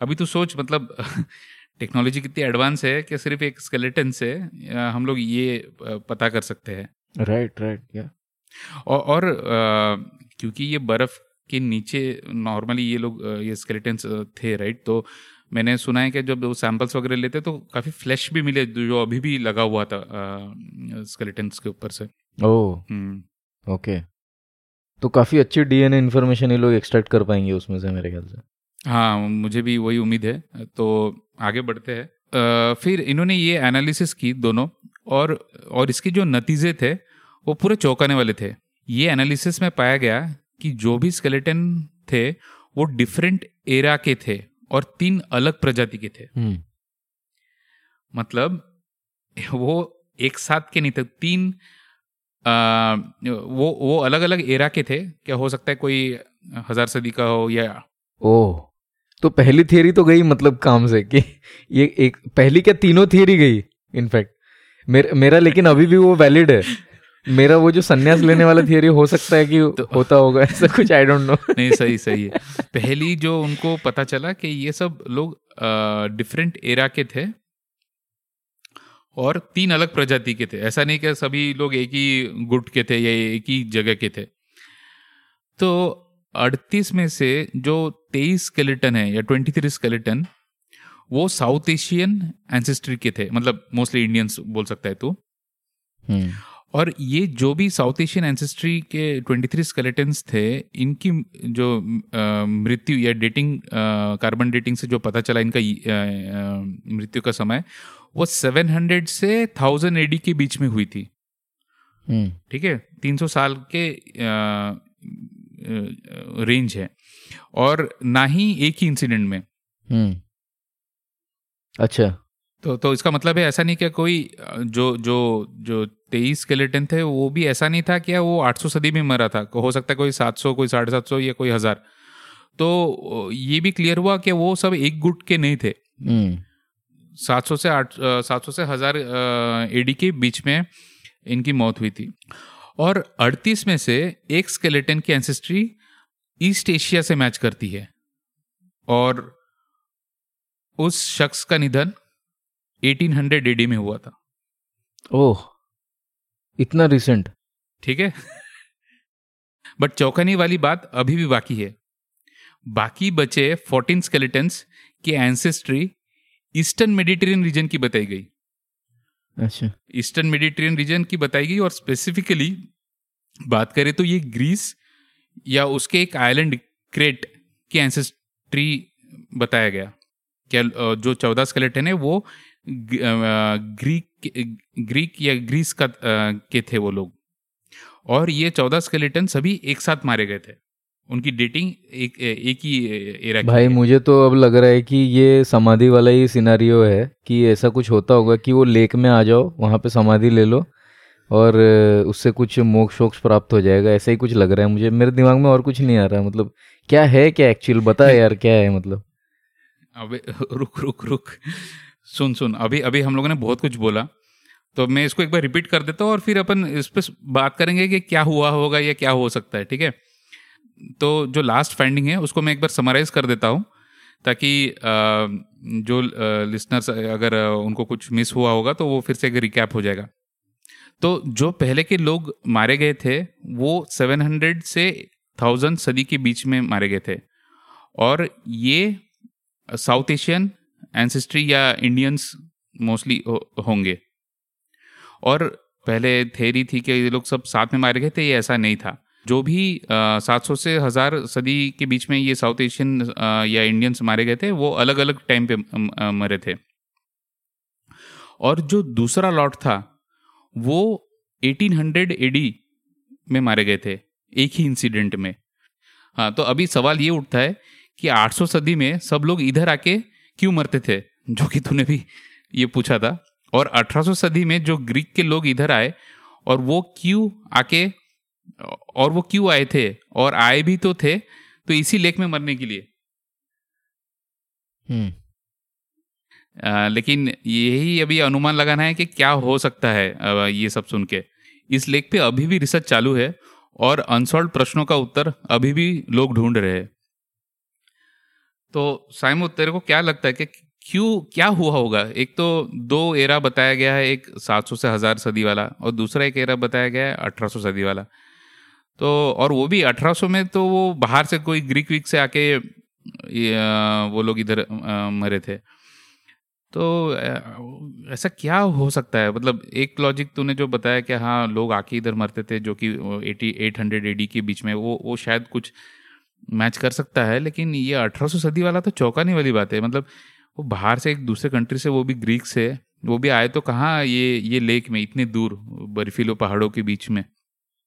अभी तो सोच मतलब टेक्नोलॉजी कितनी एडवांस है कि सिर्फ़ एक स्केलेटन से हम लोग ये पता कर सकते हैं। राइट राइट या और, और अ, क्योंकि ये बर्फ़ के नीचे नॉर्मली ये लोग ये स्केलेटन्स थे राइट तो मैंने सुना है कि जब वो सैंपल्स वगैरह लेते तो काफ़ी फ्लैश भी मिले जो अभी भी लगा हुआ था स्केलेटन्स के ऊपर से। ओह। हम्म। ओके। तो काफ़ी अच्छी डीएनए इन्फॉर्मेशन ये लोग एक्सट्रैक्ट कर पाएँगे उसमें से मेरे ख्याल से। हाँ मुझे भी वही उम्मीद है। तो आगे बढ़ते हैं। फिर इन्होंने ये एनालिसिस की दोनों और और इसके जो नतीजे थे वो पूरे चौंकाने वाले थे। ये एनालिसिस में पाया गया कि जो भी स्केलेटन थे वो डिफरेंट एरा के थे और तीन अलग प्रजाति के थे। हम्म। मतलब वो एक साथ के नहीं थे तीन आ, वो वो अलग अलग एरा के थे। क्या हो सकता है कोई हज़ार सदी का हो या ओह तो पहली थियरी तो गई मतलब काम से कि ये एक पहली क्या तीनों थियरी गई इनफैक्ट मेरा मेरा लेकिन अभी भी वो वैलिड है। मेरा वो जो संन्यास लेने वाला थियरी हो सकता है कि तो, होता होगा ऐसा कुछ आई डोंट नो नहीं सही सही है। पहली जो उनको पता चला कि ये सब लोग डिफरेंट एरा के थे और तीन अलग प्रजाति के थे। ऐसा नहीं कि सभी लोग एक ही गुट के थे या एक ही जगह के थे। तो 38 में से जो 23 स्केलेटन है या 23 स्केलेटन वो साउथ एशियन एंसेस्ट्री के थे। मतलब मोस्टली इंडियंस बोल सकता है तू। हम्म। और ये जो भी साउथ एशियन एंसेस्ट्री के 23 स्केलेटन्स थे इनकी जो मृत्यु या डेटिंग कार्बन डेटिंग से जो पता चला इनका मृत्यु का समय वो 700 से 1000 एडी के बीच में हुई थी। हम्म। ठीक है? 300 साल के रेंज है। और ना ही एक ही इंसिडेंट में। हम्म। अच्छा। तो तो इसका मतलब है ऐसा नहीं कि कोई जो जो जो तेईस स्केलेटन थे वो भी ऐसा नहीं था कि वो 800 सदी में मरा था। हो सकता है कोई 700 कोई साढ़े सात सौ या कोई हज़ार। तो ये भी क्लियर हुआ कि वो सब एक गुट के नहीं थे। हम्म। 700 से आठ सात सौ से हज़ार एडी के बीच में इनकी मौत हुई थी। और 38 में से एक स्केलेटन की एंसेस्ट्री ईस्ट एशिया से मैच करती है। और उस शख्स का निधन 1800 एडी में हुआ था। ओह। इतना रिसेंट ठीक है? बट चौंकाने वाली बात अभी भी बाकी है। बाकी बचे 14 स्केलेटन्स की एंसेस्ट्री ईस्टर्न मेडिटेरियन रीजन की बताई गई। अच्छा। ईस्टर्न मेडिटेरियन रीजन की बताई गई और स्पेसिफिकली बात करें तो ये ग्रीस या उसके एक आइलैंड क्रेट की एंसेस्ट्री बताया गया। क्या जो चौदह स्केलेटन है वो ग्रीक ग्रीक या ग्रीस का के थे वो लोग। और ये चौदह स्केलेटन सभी एक साथ मारे गए थे। उनकी डेटिंग एक एक ही एरा भाई मुझे तो अब लग रहा है कि ये समाधि वाला ही सिनारियो है कि ऐसा कुछ होता होगा कि वो लेक में आ जाओ वहाँ पे समाधि ले लो और उससे कुछ मोक्ष वोक्ष प्राप्त हो जाएगा। ऐसा ही कुछ लग रहा है मुझे। मेरे दिमाग में और कुछ नहीं आ रहा है मतलब क्या है क्या एक्चुअल बता यार क्या है मतलब? अबे रुक रुक रुक। सुन सुन, अभी अभी हम लोगों ने बहुत कुछ बोला। तो मैं इसको एक बार रिपीट कर देता हूँ और फिर अपन इस पर बात करेंगे कि क्या हुआ होगा या क्या हो सकता है, ठीक है? तो जो लास्ट फाइंडिंग है, उसको मैं एक बार समराइज कर देता हूँ ताकि जो लिसनर्स अगर उनको कुछ मिस हुआ होगा तो वो फिर से एक रिकैप हो जाएगा। तो जो पहले के लोग मारे गए थे, वो 700 से 1000 सदी के बीच में मारे गए थे। और ये साउथ एशियन एंसेस्ट्री या इंडियंस मोस्टली होंगे। और पहले थेरी थी कि ये लोग सब साथ में मारे गए थे, ये ऐसा नहीं था। जो भी सात सौ से हज़ार सदी के बीच में ये साउथ एशियन या इंडियंस मारे गए थे, वो अलग अलग टाइम पे मरे थे। और जो दूसरा लॉट था, वो 1800 एडी में मारे गए थे, एक ही इंसिडेंट में। हाँ तो अभी सवाल ये उठता है कि 800 सदी में सब लोग इधर आके क्यों मरते थे? जो कि तूने भी ये पूछा था। और 1800 सदी में जो ग्रीक के लोग इधर आए और वो क्यों आके और वो क्यों आए थे? और आए भी तो थे तो इसी लेक में मरने के लिए। हम्म। आ, लेकिन यही अभी अनुमान लगाना है कि क्या हो सकता है ये सब सुन के। इस लेख पे अभी भी रिसर्च चालू है और अनसॉल्व प्रश्नों का उत्तर अभी भी लोग ढूंढ रहे हैं। तो साइमो तेरे को क्या लगता है कि क्यों, क्या हुआ होगा? एक तो दो एरा बताया गया है, एक 700 से हज़ार सदी वाला और दूसरा एक एरा बताया गया है 1800 सदी वाला। तो और वो भी 1800 में तो वो बाहर से कोई ग्रीक वीक से आके वो लोग इधर मरे थे। तो ऐसा क्या हो सकता है? मतलब एक लॉजिक तूने जो बताया कि हाँ लोग आके इधर मरते थे, जो कि एटी, एट हंड्रेड एडी के बीच में, वो वो शायद कुछ मैच कर सकता है लेकिन ये अठारह सौ सदी वाला तो चौंकाने वाली बात है मतलब वो बाहर से एक दूसरे कंट्री से वो भी ग्रीक से वो भी आए तो कहाँ ये ये लेक में इतने दूर बर्फीलो पहाड़ों के बीच में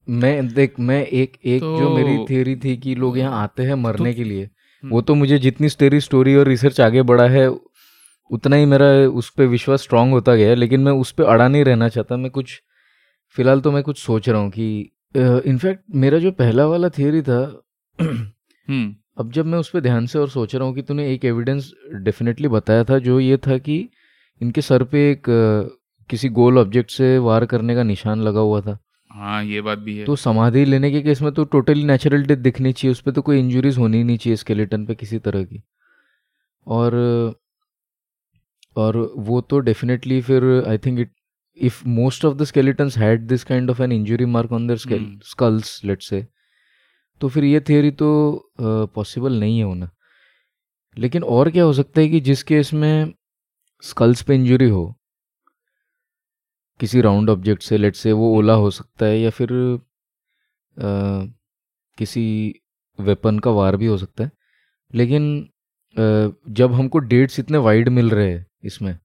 मैं देख मैं एक एक तो, जो मेरी थियोरी थी कि लोग यहाँ आते हैं मरने तो, के लिए हम्म। वो तो मुझे जितनी तेरी स्टोरी और रिसर्च आगे बढ़ा है उतना ही मेरा उस पर विश्वास स्ट्रांग होता गया लेकिन मैं उस पर अड़ा नहीं रहना चाहता मैं कुछ फ़िलहाल तो मैं कुछ सोच रहा हूँ कि इनफैक्ट मेरा जो पहला वाला थियोरी था। अब जब मैं उस पर ध्यान से और सोच रहा हूँ कि तूने एक एविडेंस डेफिनेटली बताया था जो ये था कि इनके सर पे एक किसी गोल ऑब्जेक्ट से वार करने का निशान लगा हुआ था। हाँ ये बात भी है। तो समाधि लेने के केस में तो टोटली नेचुरल डेथ दिखनी चाहिए उस पर तो कोई इंजुरीज होनी नहीं चाहिए स्केलेटन पे किसी तरह की। और और वो तो डेफिनेटली फिर I think it if most of the skeletons had this kind of an injury mark on their skulls let's say तो फिर ये थियोरी तो पॉसिबल नहीं है होना। लेकिन और क्या हो सकता है कि जिस केस में स्कल्स पे इंजरी हो किसी राउंड ऑब्जेक्ट से लेट से वो ओला हो सकता है या फिर आ, किसी वेपन का वार भी हो सकता है। लेकिन आ, जब हमको डेट्स इतने वाइड मिल रहे हैं इसमें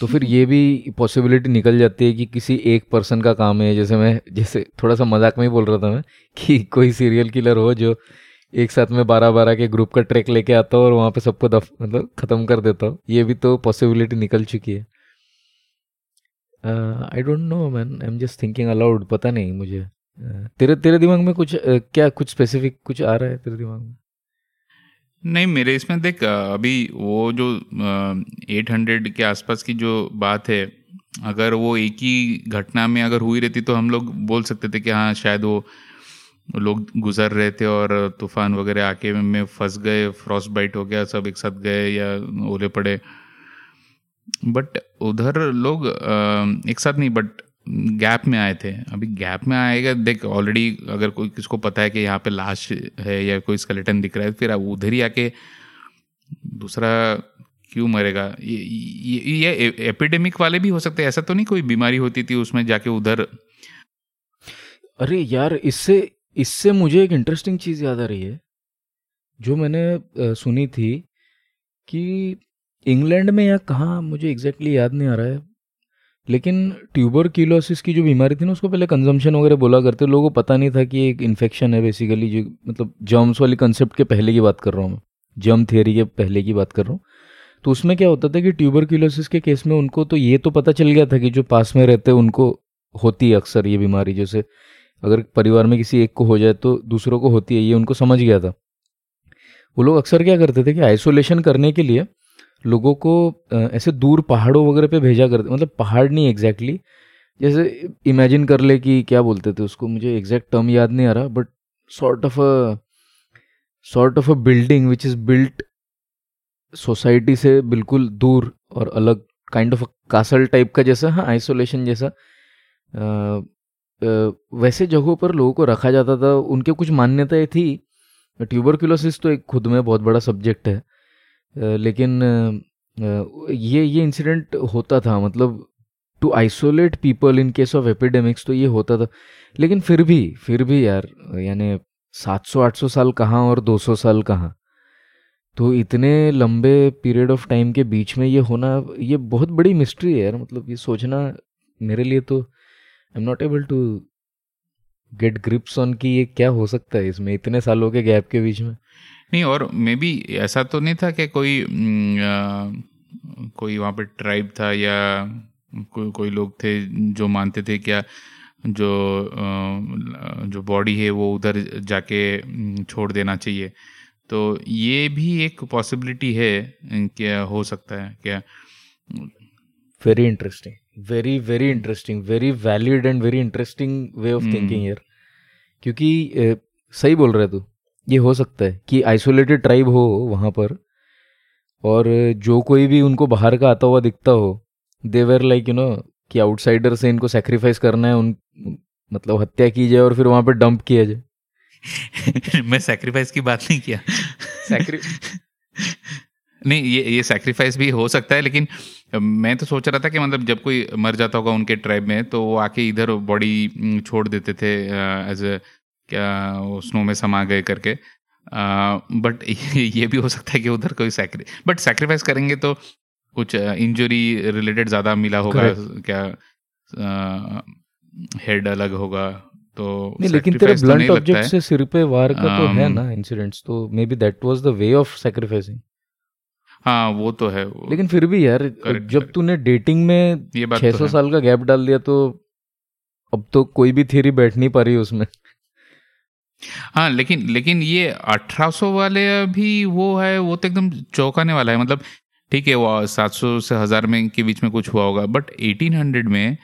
तो फिर ये भी पॉसिबिलिटी निकल जाती है कि किसी एक पर्सन का काम है जैसे मैं जैसे थोड़ा सा मज़ाक में ही बोल रहा था मैं कि कोई सीरियल किलर हो जो एक साथ में बारह बारह के ग्रुप का ट्रैक लेके आता हो और वहाँ पे सबको दफ मतलब ख़त्म कर देता हो ये भी तो पॉसिबिलिटी निकल चुकी है। I don't know man I am just thinking aloud पता नहीं मुझे। uh, तेरे तेरे दिमाग में कुछ uh, क्या कुछ स्पेसिफिक कुछ आ रहा है तेरे दिमाग में? नहीं, मेरे इसमें देख अभी वो जो एट हंड्रेड के आसपास की जो बात है, अगर वो एक ही घटना में अगर हुई रहती तो हम लोग बोल सकते थे कि हाँ शायद वो लोग गुजर रहे थे और तूफ़ान वगैरह आके में फंस गए फ्रॉस्ट बाइट हो गया, सब एक साथ गए या ओले पड़े। बट उधर लोग एक साथ नहीं बट गैप में आए थे। अभी गैप में आएगा देख ऑलरेडी अगर कोई किसको पता है कि यहाँ पे लाश है या कोई स्केलेटन दिख रहा है फिर उधर ही आके दूसरा क्यों मरेगा? ये ये, ये एपिडेमिक वाले भी हो सकते ऐसा तो नहीं कोई बीमारी होती थी उसमें जाके उधर। अरे यार इससे इससे मुझे एक इंटरेस्टिंग चीज़ याद आ रही है जो मैंने सुनी थी कि इंग्लैंड में या कहाँ मुझे एग्जैक्टली exactly याद नहीं आ रहा है। लेकिन ट्यूबर कीलोसिस की जो बीमारी थी ना, उसको पहले कंजम्पशन वगैरह बोला करते, लोगों को पता नहीं था कि एक इन्फेक्शन है बेसिकली जो मतलब जर्म्स वाली कंसेप्ट के पहले की बात कर रहा हूँ मैं। जर्म थियरी के पहले की बात कर रहा हूँ। तो उसमें क्या होता था कि ट्यूबर कीलोसिस के केस में उनको तो ये तो पता चल गया था कि जो पास में रहते उनको होती है अक्सर ये बीमारी। जैसे अगर परिवार में किसी एक को हो जाए तो दूसरों को होती है, ये उनको समझ गया था। वो लोग अक्सर क्या करते थे कि आइसोलेशन करने के लिए लोगों को ऐसे दूर पहाड़ों वगैरह पे भेजा करते मतलब पहाड़ नहीं एग्जैक्टली जैसे इमेजिन कर ले कि क्या बोलते थे उसको मुझे एग्जैक्ट टर्म याद नहीं आ रहा but sort of a sort of a building which is built society से बिल्कुल दूर और अलग काइंड ऑफ़ कासल टाइप का जैसा हाँ आइसोलेशन जैसा। आ, आ, वैसे जगहों पर लोगों को रखा जाता था उनके कुछ मान्यताएँ थी। ट्यूबरक्यूलोसिस तो एक खुद में बहुत बड़ा सब्जेक्ट है। लेकिन ये ये इंसिडेंट होता था मतलब to isolate people in case of epidemics तो ये होता था। लेकिन फिर भी फिर भी यार, यानी 700-800 साल कहाँ और 200 साल कहाँ? तो इतने लंबे पीरियड ऑफ़ टाइम के बीच में ये होना, ये बहुत बड़ी मिस्ट्री है यार मतलब ये सोचना मेरे लिए तो I am not able to get grips on कि ये क्या हो सकता है इसमें, इतने सालों के गैप के बीच में। नहीं और मे बी ऐसा तो नहीं था कि कोई आ, कोई वहाँ पे ट्राइब था या कोई कोई लोग थे जो मानते थे क्या जो आ, जो बॉडी है वो उधर जाके छोड़ देना चाहिए। तो ये भी एक पॉसिबिलिटी है क्या हो सकता है क्या very interesting very very interesting very valid and very interesting way of thinking क्योंकि ए, सही बोल रहे तू। ये हो सकता है कि आइसोलेटेड ट्राइब हो वहाँ पर और जो कोई भी उनको बाहर का आता हुआ दिखता हो they were like you know कि आउटसाइडर से इनको सेक्रीफाइस करना है उन मतलब हत्या की जाए और फिर वहाँ पर डंप किया जाए। मैं सेक्रीफाइस की बात नहीं किया। नहीं ये ये सेक्रीफाइस भी हो सकता है लेकिन मैं तो सोच रहा था कि मतलब जब कोई मर जाता होगा उनके ट्राइब में तो वो आके इधर बॉडी छोड़ देते थे एज ए क्या वो स्नो में समा गए करके। बट ये भी हो सकता है कि उधर कोई सेक्री बट सेक्रीफाइस करेंगे तो कुछ इंजरी रिलेटेड ज़्यादा मिला होगा क्या हेड अलग होगा तो नहीं लेकिन तेरे तो ब्लंट लगता ऑब्जेक्ट। से सिर पे वार का तो है Um, ना इंसिडेंट्स तो maybe that was the way of sacrificing हाँ वो तो है वो- लेकिन फिर भी यार Correct, जब तूने डेटिंग में ये बात 600 तो साल का गैप डाल दिया तो अब तो कोई भी थ्योरी बैठ नहीं पा रही उसमें। हाँ लेकिन लेकिन ये 1800 वाले भी वो है वो तो एकदम चौंकाने वाला है। मतलब ठीक है वो 700 से हज़ार में के बीच में कुछ हुआ होगा बट 1800 में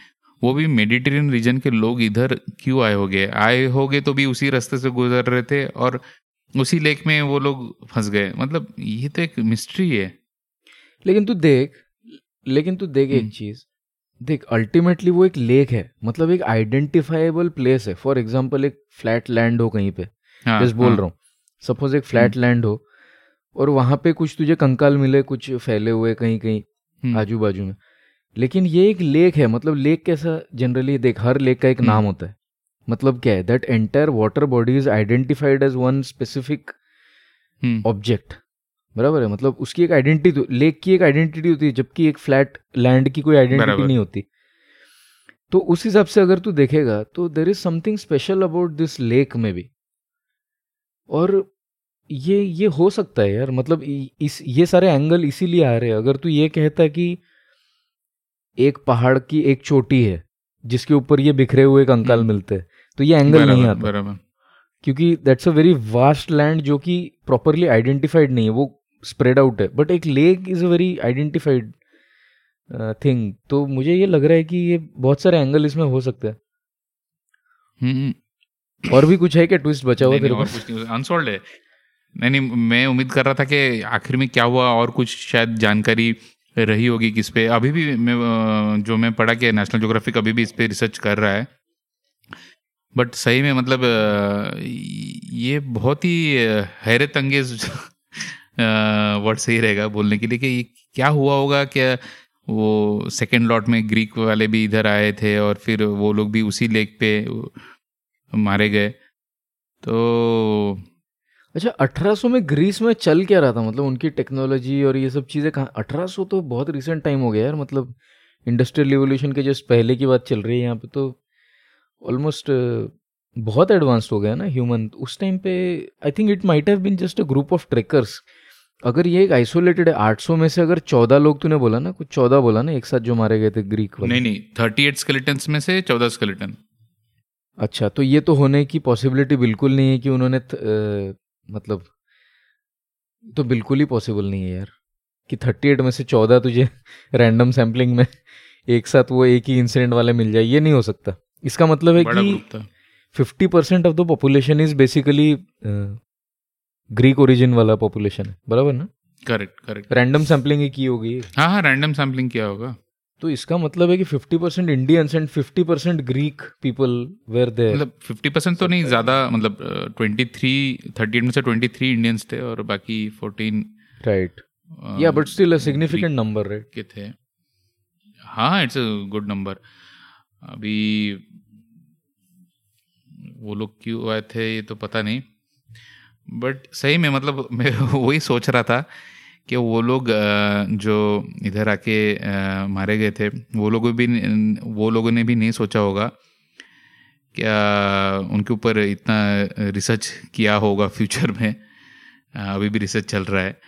वो भी मेडिटेरियन रीजन के लोग इधर क्यों आए होंगे? आए होंगे तो भी उसी रास्ते से गुजर रहे थे और उसी लेक में वो लोग फंस गए। मतलब ये तो एक मिस्ट्री है। लेकिन तू देख लेकिन तू देख एक हम्म। चीज़। देख अल्टीमेटली वो एक लेक है मतलब एक आइडेंटिफाइबल प्लेस है। फॉर एग्ज़ाम्पल एक फ्लैट लैंड हो कहीं पे हाँ, जस्ट बोल हाँ, रहा हूँ। सपोज़ एक फ्लैट लैंड हो और वहाँ पे कुछ तुझे कंकाल मिले कुछ फैले हुए कहीं कहीं हम्म, आजू बाजू में। लेकिन ये एक लेक है मतलब लेक कैसा जनरली देख हर लेक का एक हम्म। नाम होता है। मतलब क्या है? That entire water body is identified as one specific hmm, object बराबर है मतलब उसकी एक आइडेंटिटी लेक की एक आइडेंटिटी होती है जबकि एक फ्लैट लैंड की कोई आइडेंटिटी नहीं होती। तो उस हिसाब से अगर तू देखेगा तो there is something special about this lake में भी। और ये ये हो सकता है यार मतलब इस ये सारे एंगल इसीलिए आ रहे हैं। अगर तू ये कहता कि एक पहाड़ की एक चोटी है जिसके ऊपर ये बिखरे हुए कंकाल हम्म। मिलते हैं तो ये एंगल नहीं आता। क्योंकि that's a very vast land जो कि प्रॉपरली आइडेंटिफाइड नहीं है वो स्प्रेड आउट है। बट एक lake is a very identified thing तो मुझे ये लग रहा है कि ये बहुत सारे एंगल इसमें हो सकते हैं। हम्म, और भी कुछ है क्या? ट्विस्ट बचा हुआ नहीं, तेरे पास? अनसोल्ड है। नहीं नहीं मैं उम्मीद कर रहा था कि आखिर में क्या हुआ और कुछ शायद जानकारी रही होगी किस पे। अभी भी मैं जो मैं पढ़ा कि नेशनल ज्योग्राफिक अभी भी इस पे रिसर्च कर रहा है। बट सही में मतलब ये बहुत ही हैरत अंगेज वर्ड सही रहेगा बोलने के लिए कि क्या हुआ होगा? क्या वो सेकेंड लॉट में ग्रीक वाले भी इधर आए थे और फिर वो लोग भी उसी लेक पे मारे गए। तो अच्छा 1800 में ग्रीस में चल क्या रहा था? मतलब उनकी टेक्नोलॉजी और ये सब चीज़ें कहाँ 1800 तो बहुत रिसेंट टाइम हो गया यार मतलब इंडस्ट्रियल रिवोल्यूशन के जस्ट पहले की बात चल रही है यहाँ पे तो ऑलमोस्ट बहुत एडवांस हो गया ना ह्यूमन उस टाइम पे I think it might have been just a group of trekkers अगर ये एक आइसोलेटेड है 800 में से अगर 14 लोग तूने बोला ना कुछ 14 बोला ना एक साथ जो मारे गए थे ग्रीक वाले। नहीं नहीं थर्टी एट स्केलेटन में से चौदह स्केलेटन अच्छा तो ये तो होने की पॉसिबिलिटी बिल्कुल नहीं है कि उन्होंने थ- अ, मतलब तो बिल्कुल ही पॉसिबल नहीं है यार कि थर्टी एट में से चौदह तुझे रैंडम सैम्पलिंग में एक साथ वो एक ही इंसिडेंट वाले मिल जाए ये नहीं हो सकता। इसका मतलब है कि fifty percent of the population is basically Greek origin वाला पॉपुलेशन है बराबर ना? करेक्ट करेक्ट रैंडम सैम्पलिंग ही की होगी हाँ हाँ रैंडम सैम्पलिंग किया होगा। तो इसका मतलब है कि fifty percent Indians and fifty percent Greek people were there मतलब फिफ्टी परसेंट तो नहीं ज़्यादा मतलब ट्वेंटी थ्री थर्टी में से ट्वेंटी थ्री इंडियंस थे और बाकी फोर्टीन राइट या but still a significant number right के थे। हाँ इट्स अ गुड नंबर अभी वो लोग क्यों आए थे ये तो पता नहीं। बट सही में मतलब मैं वही सोच रहा था कि वो लोग जो इधर आके मारे गए थे वो लोगों भी वो लोगों ने भी नहीं सोचा होगा क्या उनके ऊपर इतना रिसर्च किया होगा फ्यूचर में। अभी भी रिसर्च चल रहा है।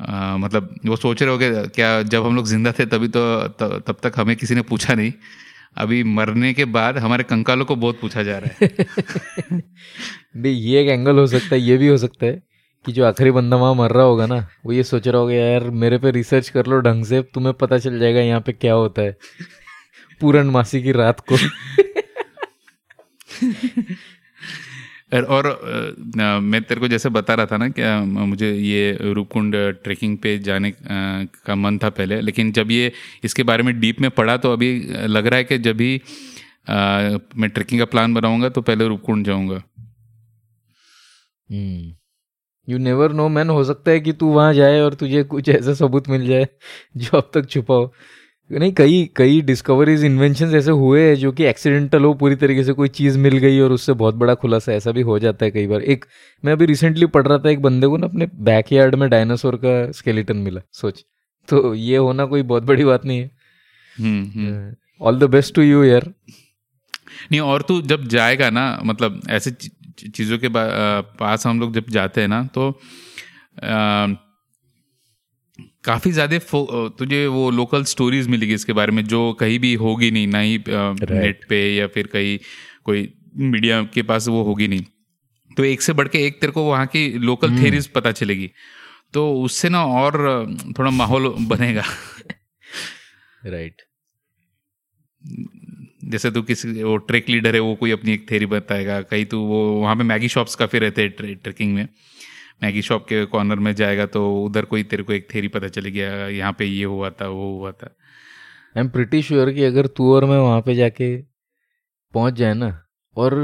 अ, मतलब वो सोच रहे होगे क्या जब हम लोग ज़िंदा थे तभी तो त- तब तक हमें किसी ने पूछा नहीं। अभी मरने के बाद हमारे कंकालों को बहुत पूछा जा रहा है। नहीं ये एक एंगल हो सकता है ये भी हो सकता है कि जो आखिरी बंदा वहाँ मर रहा होगा ना वो ये सोच रहा होगा यार मेरे पे रिसर्च कर लो ढंग से तुम्हें पता चल जाएगा यहाँ पे क्या होता है। पूर्णमासी की रात को। और, मैं तेरे को जैसे बता रहा था ना कि मुझे ये रूपकुंड ट्रेकिंग पे जाने का मन था पहले लेकिन जब ये इसके बारे में डीप में पढ़ा तो अभी लग रहा है कि जब भी मैं ट्रेकिंग का प्लान बनाऊँगा तो पहले रूपकुंड जाऊँगा। यू नेवर नो मैन हो सकता है कि तू वहाँ जाए और तुझे कुछ ऐसा सबूत मिल जाए जो अब तक छुपा हो। नहीं कई कई डिस्कवरीज इन्वेंशन ऐसे हुए हैं जो कि एक्सीडेंटल हो पूरी तरीके से कोई चीज़ मिल गई और उससे बहुत बड़ा खुलासा ऐसा भी हो जाता है कई बार। एक मैं अभी रिसेंटली पढ़ रहा था एक बंदे को ना अपने बैकयार्ड में डायनासोर का स्केलेटन मिला सोच। तो ये होना कोई बहुत बड़ी बात नहीं है। All the best to you यार। नहीं और तू जब जाएगा ना मतलब ऐसे चीज़ों के पास हम लोग जब जाते हैं ना तो आ, काफ़ी ज़्यादा तुझे वो लोकल स्टोरीज मिलेगी इसके बारे में जो कहीं भी होगी नहीं ना ही नेट पे या फिर कहीं कोई मीडिया के पास वो होगी नहीं। तो एक से बढ़ के एक तेरे को वहाँ की लोकल थेरीज हम्म। पता चलेगी। तो उससे ना और थोड़ा माहौल बनेगा। राइट जैसे तू किसी वो ट्रेक लीडर है वो कोई अपनी एक थेरी बताएगा। कहीं तू वो वहाँ पे मैगी शॉप्स काफ़ी रहते हैं ट्रेकिंग में। मैगी शॉप के कॉर्नर में जाएगा तो उधर कोई तेरे को एक थेरी पता चली गया यहाँ पे ये हुआ था, वो हुआ था। आई एम प्रिटी श्योर कि अगर तू और मैं वहाँ पे जाके पहुँच जाए ना, और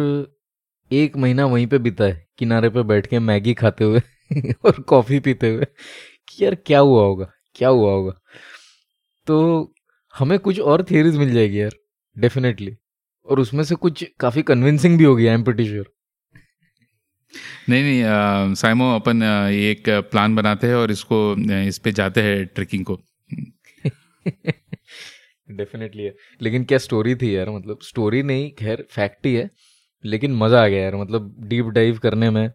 एक महीना वहीं पे बिता है, किनारे पे बैठ के मैगी खाते हुए और कॉफ़ी पीते हुए, कि यार क्या हुआ होगा, क्या हुआ होगा। तो हमें कुछ और थियरीज मिल जाएगी यार डेफिनेटली और उसमें से कुछ काफ़ी कन्विंसिंग भी होगी आई एम प्रिटी श्योर नहीं नहीं साइमो अपन एक प्लान बनाते हैं और इसको इस पे जाते हैं ट्रेकिंग को। डेफिनेटली है। लेकिन क्या स्टोरी थी यार मतलब स्टोरी नहीं खैर फैक्ट ही है लेकिन मज़ा आ गया यार मतलब डीप डाइव करने में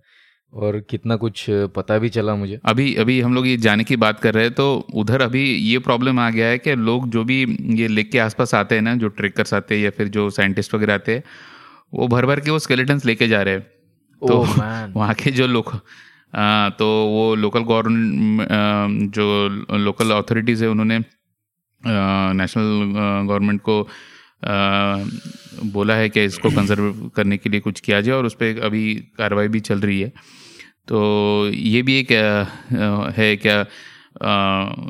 और कितना कुछ पता भी चला मुझे। अभी अभी हम लोग ये जाने की बात कर रहे हैं तो उधर अभी ये प्रॉब्लम आ गया है कि लोग जो भी ये लेक के आसपास आते हैं ना जो ट्रेकर्स आते हैं या फिर जो साइंटिस्ट वगैरह आते हैं वो भर भर के वो स्केलेटन्स लेके जा रहे हैं। तो oh, वहाँ के जो लोग आ, तो वो लोकल गवर्नमेंट जो लोकल अथॉरिटीज़ है उन्होंने नेशनल गवर्नमेंट को आ, बोला है कि इसको कंजर्व करने के लिए कुछ किया जाए और उस पर अभी कार्रवाई भी चल रही है। तो ये भी एक है क्या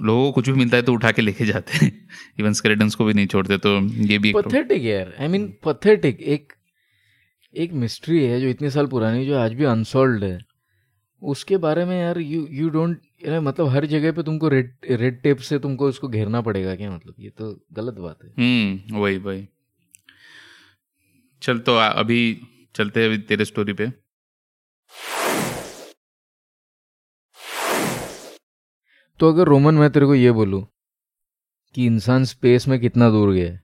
लोगों को कुछ भी मिलता है तो उठा के लेके जाते हैं। इवन स्केलेटन्स को भी नहीं छोड़ते तो ये भी पथेटिक यार। आई मीन पथेटिक एक एक मिस्ट्री है जो इतने साल पुरानी जो आज भी अनसॉल्व है। उसके बारे में यार यू यू डोंट मतलब हर जगह पे तुमको रेड रेड टेप से तुमको उसको घेरना पड़ेगा क्या मतलब? ये तो गलत बात है। हम्म वही वही। चल तो अभी चलते हैं अभी तेरे स्टोरी पे। तो अगर रोमन मैं तेरे को ये बोलूँ कि इंसान स्पेस में कितना दूर गया है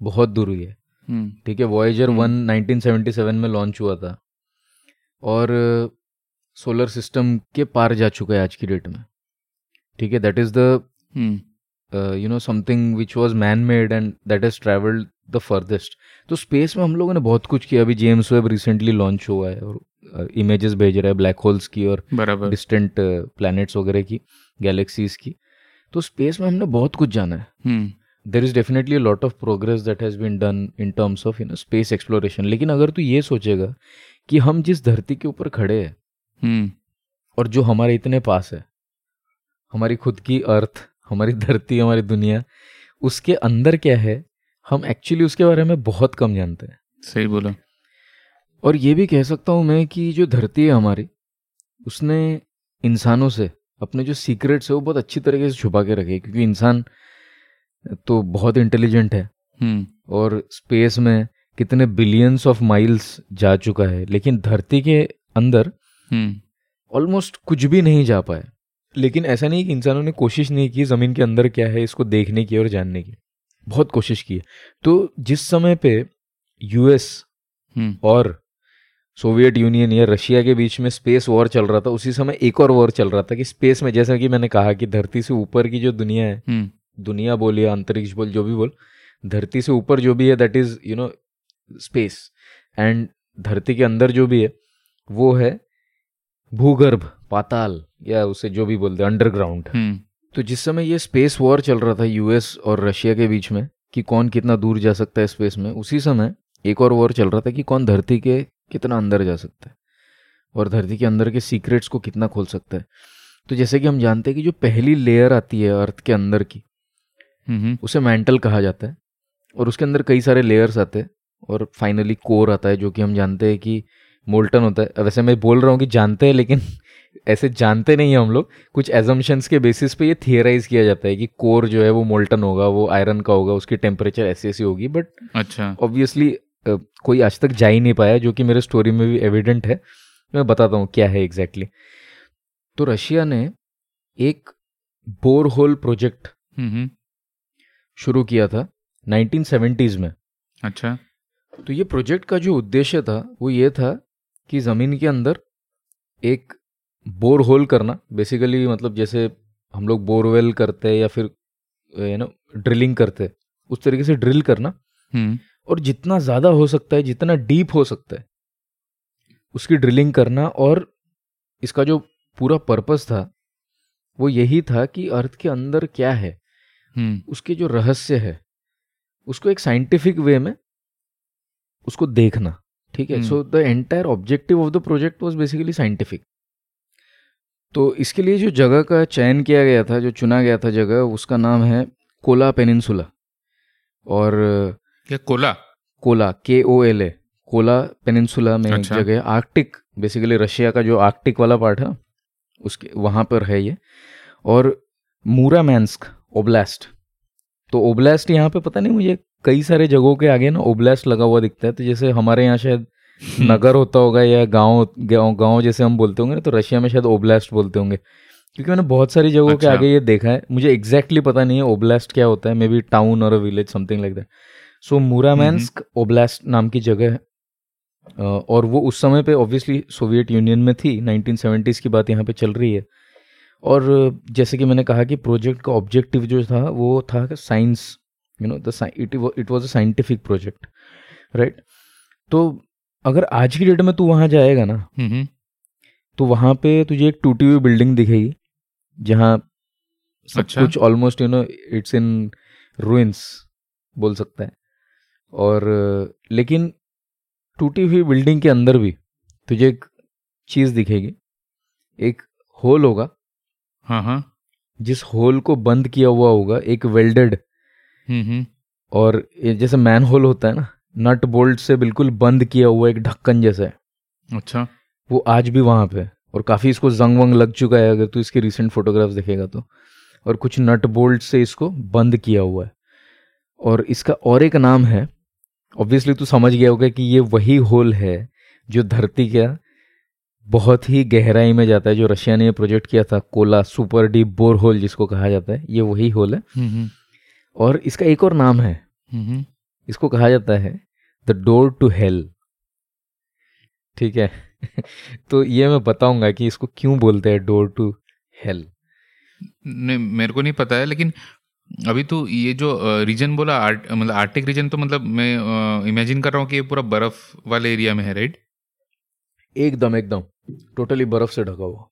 बहुत दूर गया हम्म। ठीक है वॉयजर वन 1977 में लॉन्च हुआ था। और सोलर सिस्टम के पार जा चुका है आज की डेट में। ठीक है that is the you know something which was man made and that is travelled the farthest तो स्पेस में हम लोगों ने बहुत कुछ किया। अभी जेम्स वेब रिसेंटली लॉन्च हुआ है और इमेजेस uh, भेज रहा है ब्लैक होल्स की और डिस्टेंट प्लैनेट्स uh, वगैरह की गैलेक्सीज की। तो स्पेस में हमने बहुत कुछ जाना है। हम्म। There is definitely lot of progress that has been done in terms of you know space exploration लेकिन अगर तू ये सोचेगा कि हम जिस धरती के ऊपर खड़े हैं hmm. और जो हमारे इतने पास है हमारी खुद की अर्थ हमारी धरती हमारी दुनिया उसके अंदर क्या है हम एक्चुअली उसके बारे में बहुत कम जानते हैं। सही बोला। और ये भी कह सकता हूँ मैं कि जो धरती है हमारी उसने इंसानों से अपने जो सीक्रेट्स है वो बहुत अच्छी तरीके से छुपा के रखे क्योंकि इंसान तो बहुत इंटेलिजेंट है हम्म। और स्पेस में कितने बिलियंस ऑफ़ माइल्स जा चुका है लेकिन धरती के अंदर ऑलमोस्ट हम्म। कुछ भी नहीं जा पाए लेकिन ऐसा नहीं कि इंसानों ने कोशिश नहीं की ज़मीन के अंदर क्या है इसको देखने की और जानने की बहुत कोशिश की है तो जिस समय पे यूएस हम्म। और सोवियत यूनियन या रशिया के बीच में स्पेस वॉर चल रहा था उसी समय एक और वॉर चल रहा था कि स्पेस में जैसा कि मैंने कहा कि धरती से ऊपर की जो दुनिया है दुनिया बोल या अंतरिक्ष बोल जो भी बोल धरती से ऊपर जो भी है that is you know space and धरती के अंदर जो भी है वो है भूगर्भ पाताल या उसे जो भी बोलते हैं अंडरग्राउंड हम्म। तो जिस समय ये स्पेस वॉर चल रहा था यूएस और रशिया के बीच में कि कौन कितना दूर जा सकता है स्पेस में उसी समय एक और वॉर चल रहा था कि कौन धरती के कितना अंदर जा सकता है और धरती के अंदर के सीक्रेट्स को कितना खोल सकता है। तो जैसे कि हम जानते हैं कि जो पहली लेयर आती है अर्थ के अंदर की हम्म। उसे मेंटल कहा जाता है। और उसके अंदर कई सारे लेयर्स आते हैं। और फाइनली कोर आता है जो कि हम जानते हैं कि मोल्टन होता है। वैसे मैं बोल रहा हूँ कि जानते हैं लेकिन ऐसे जानते नहीं हैं हम लोग। कुछ एजम्पन्स के बेसिस पे ये थियराइज किया जाता है कि कोर जो है वो मोल्टन होगा वो आयरन का होगा उसकी टेम्परेचर ऐसी ऐसी होगी। बट अच्छा। ऑब्वियसली कोई आज तक जा ही नहीं पाया जो कि मेरे स्टोरी में भी एविडेंट है। मैं बताता हूँ क्या है एग्जैक्टली exactly. तो रशिया ने एक बोर होल प्रोजेक्ट शुरू किया था 1970s में। अच्छा। तो ये प्रोजेक्ट का जो उद्देश्य था वो ये था कि ज़मीन के अंदर एक बोर होल करना। बेसिकली मतलब जैसे हम लोग बोरवेल करते हैं या फिर यू नो ड्रिलिंग करते हैं उस तरीके से ड्रिल करना। हम्म। और जितना ज़्यादा हो सकता है जितना डीप हो सकता है उसकी ड्रिलिंग करना और इसका जो पूरा पर्पस था वो यही था कि अर्थ के अंदर क्या है। उसके जो रहस्य है उसको एक साइंटिफिक वे में उसको देखना ठीक है? हम्म। So the entire objective of the project was basically scientific तो इसके लिए जो जगह का चयन किया गया था जो चुना गया था जगह उसका नाम है कोला पेनिनसुला। और क्या कोला? कोला के O L A Kola peninsula में अच्छा। जगह आर्कटिक बेसिकली रशिया का जो आर्कटिक वाला पार्ट है उसके वहाँ पर है ये। और मूरा मूरामैंस्क ओब्लास्ट तो ओब्लास्ट यहाँ पे पता नहीं मुझे कई सारे जगहों के आगे ना ओब्लास्ट लगा हुआ दिखता है। तो जैसे हमारे यहाँ शायद नगर होता होगा या गाँव गाँव गाँव जैसे हम बोलते होंगे ना तो रशिया में शायद ओब्लास्ट बोलते होंगे। क्योंकि मैंने बहुत सारी जगहों अच्छा। के। आगे ये देखा है। मुझे एग्जैक्टली exactly पता नहीं है ओब्लास्ट क्या होता है। मे बी टाउन और village something like that so Murmansk oblast नाम की जगह है। और वो उस समय पे ऑब्वियसली सोवियत यूनियन में थी। 1970s की बात यहाँ पे चल रही है। और जैसे कि मैंने कहा कि प्रोजेक्ट का ऑब्जेक्टिव जो था वो था science you know the it was a scientific project right तो अगर आज की डेट में तू वहाँ जाएगा ना हम्म तो वहाँ पे तुझे एक टूटी हुई बिल्डिंग दिखेगी जहाँ सब अच्छा। कुछ almost you know it's in ruins बोल सकता है। और लेकिन टूटी हुई बिल्डिंग के अंदर भी तुझे एक चीज़ दिखेगी एक होल होगा हाँ हाँ। जिस होल को बंद किया हुआ होगा एक वेल्डेड। हम्म और जैसे मैन होल होता है ना नट बोल्ट से बिल्कुल बंद किया हुआ एक ढक्कन जैसा है। अच्छा। वो आज भी वहाँ पे और काफ़ी इसको जंग वंग लग चुका है अगर तू इसकी रिसेंट फोटोग्राफ्स देखेगा तो। और कुछ नट बोल्ट से इसको बंद किया हुआ है। और इसका और एक नाम है ऑब्वियसली तू समझ गया होगा कि ये वही होल है जो धरती का बहुत ही गहराई में जाता है जो रशिया ने ये प्रोजेक्ट किया था Kola super deep bore hole जिसको कहा जाता है ये वही होल है। हम्म और इसका एक और नाम है। हम्म इसको कहा जाता है द डोर टू हेल। ठीक है? तो ये मैं बताऊँगा कि इसको क्यों बोलते हैं डोर टू हेल। नहीं मेरे को नहीं पता है लेकिन अभी तो ये जो रीजन बोला आर्ट मतलब आर्टिक रीजन तो मतलब मैं इमेजिन कर रहा हूँ कि ये पूरा बर्फ़ वाले एरिया में है राइट एकदम एकदम। टोटली बर्फ़ से ढका हुआ।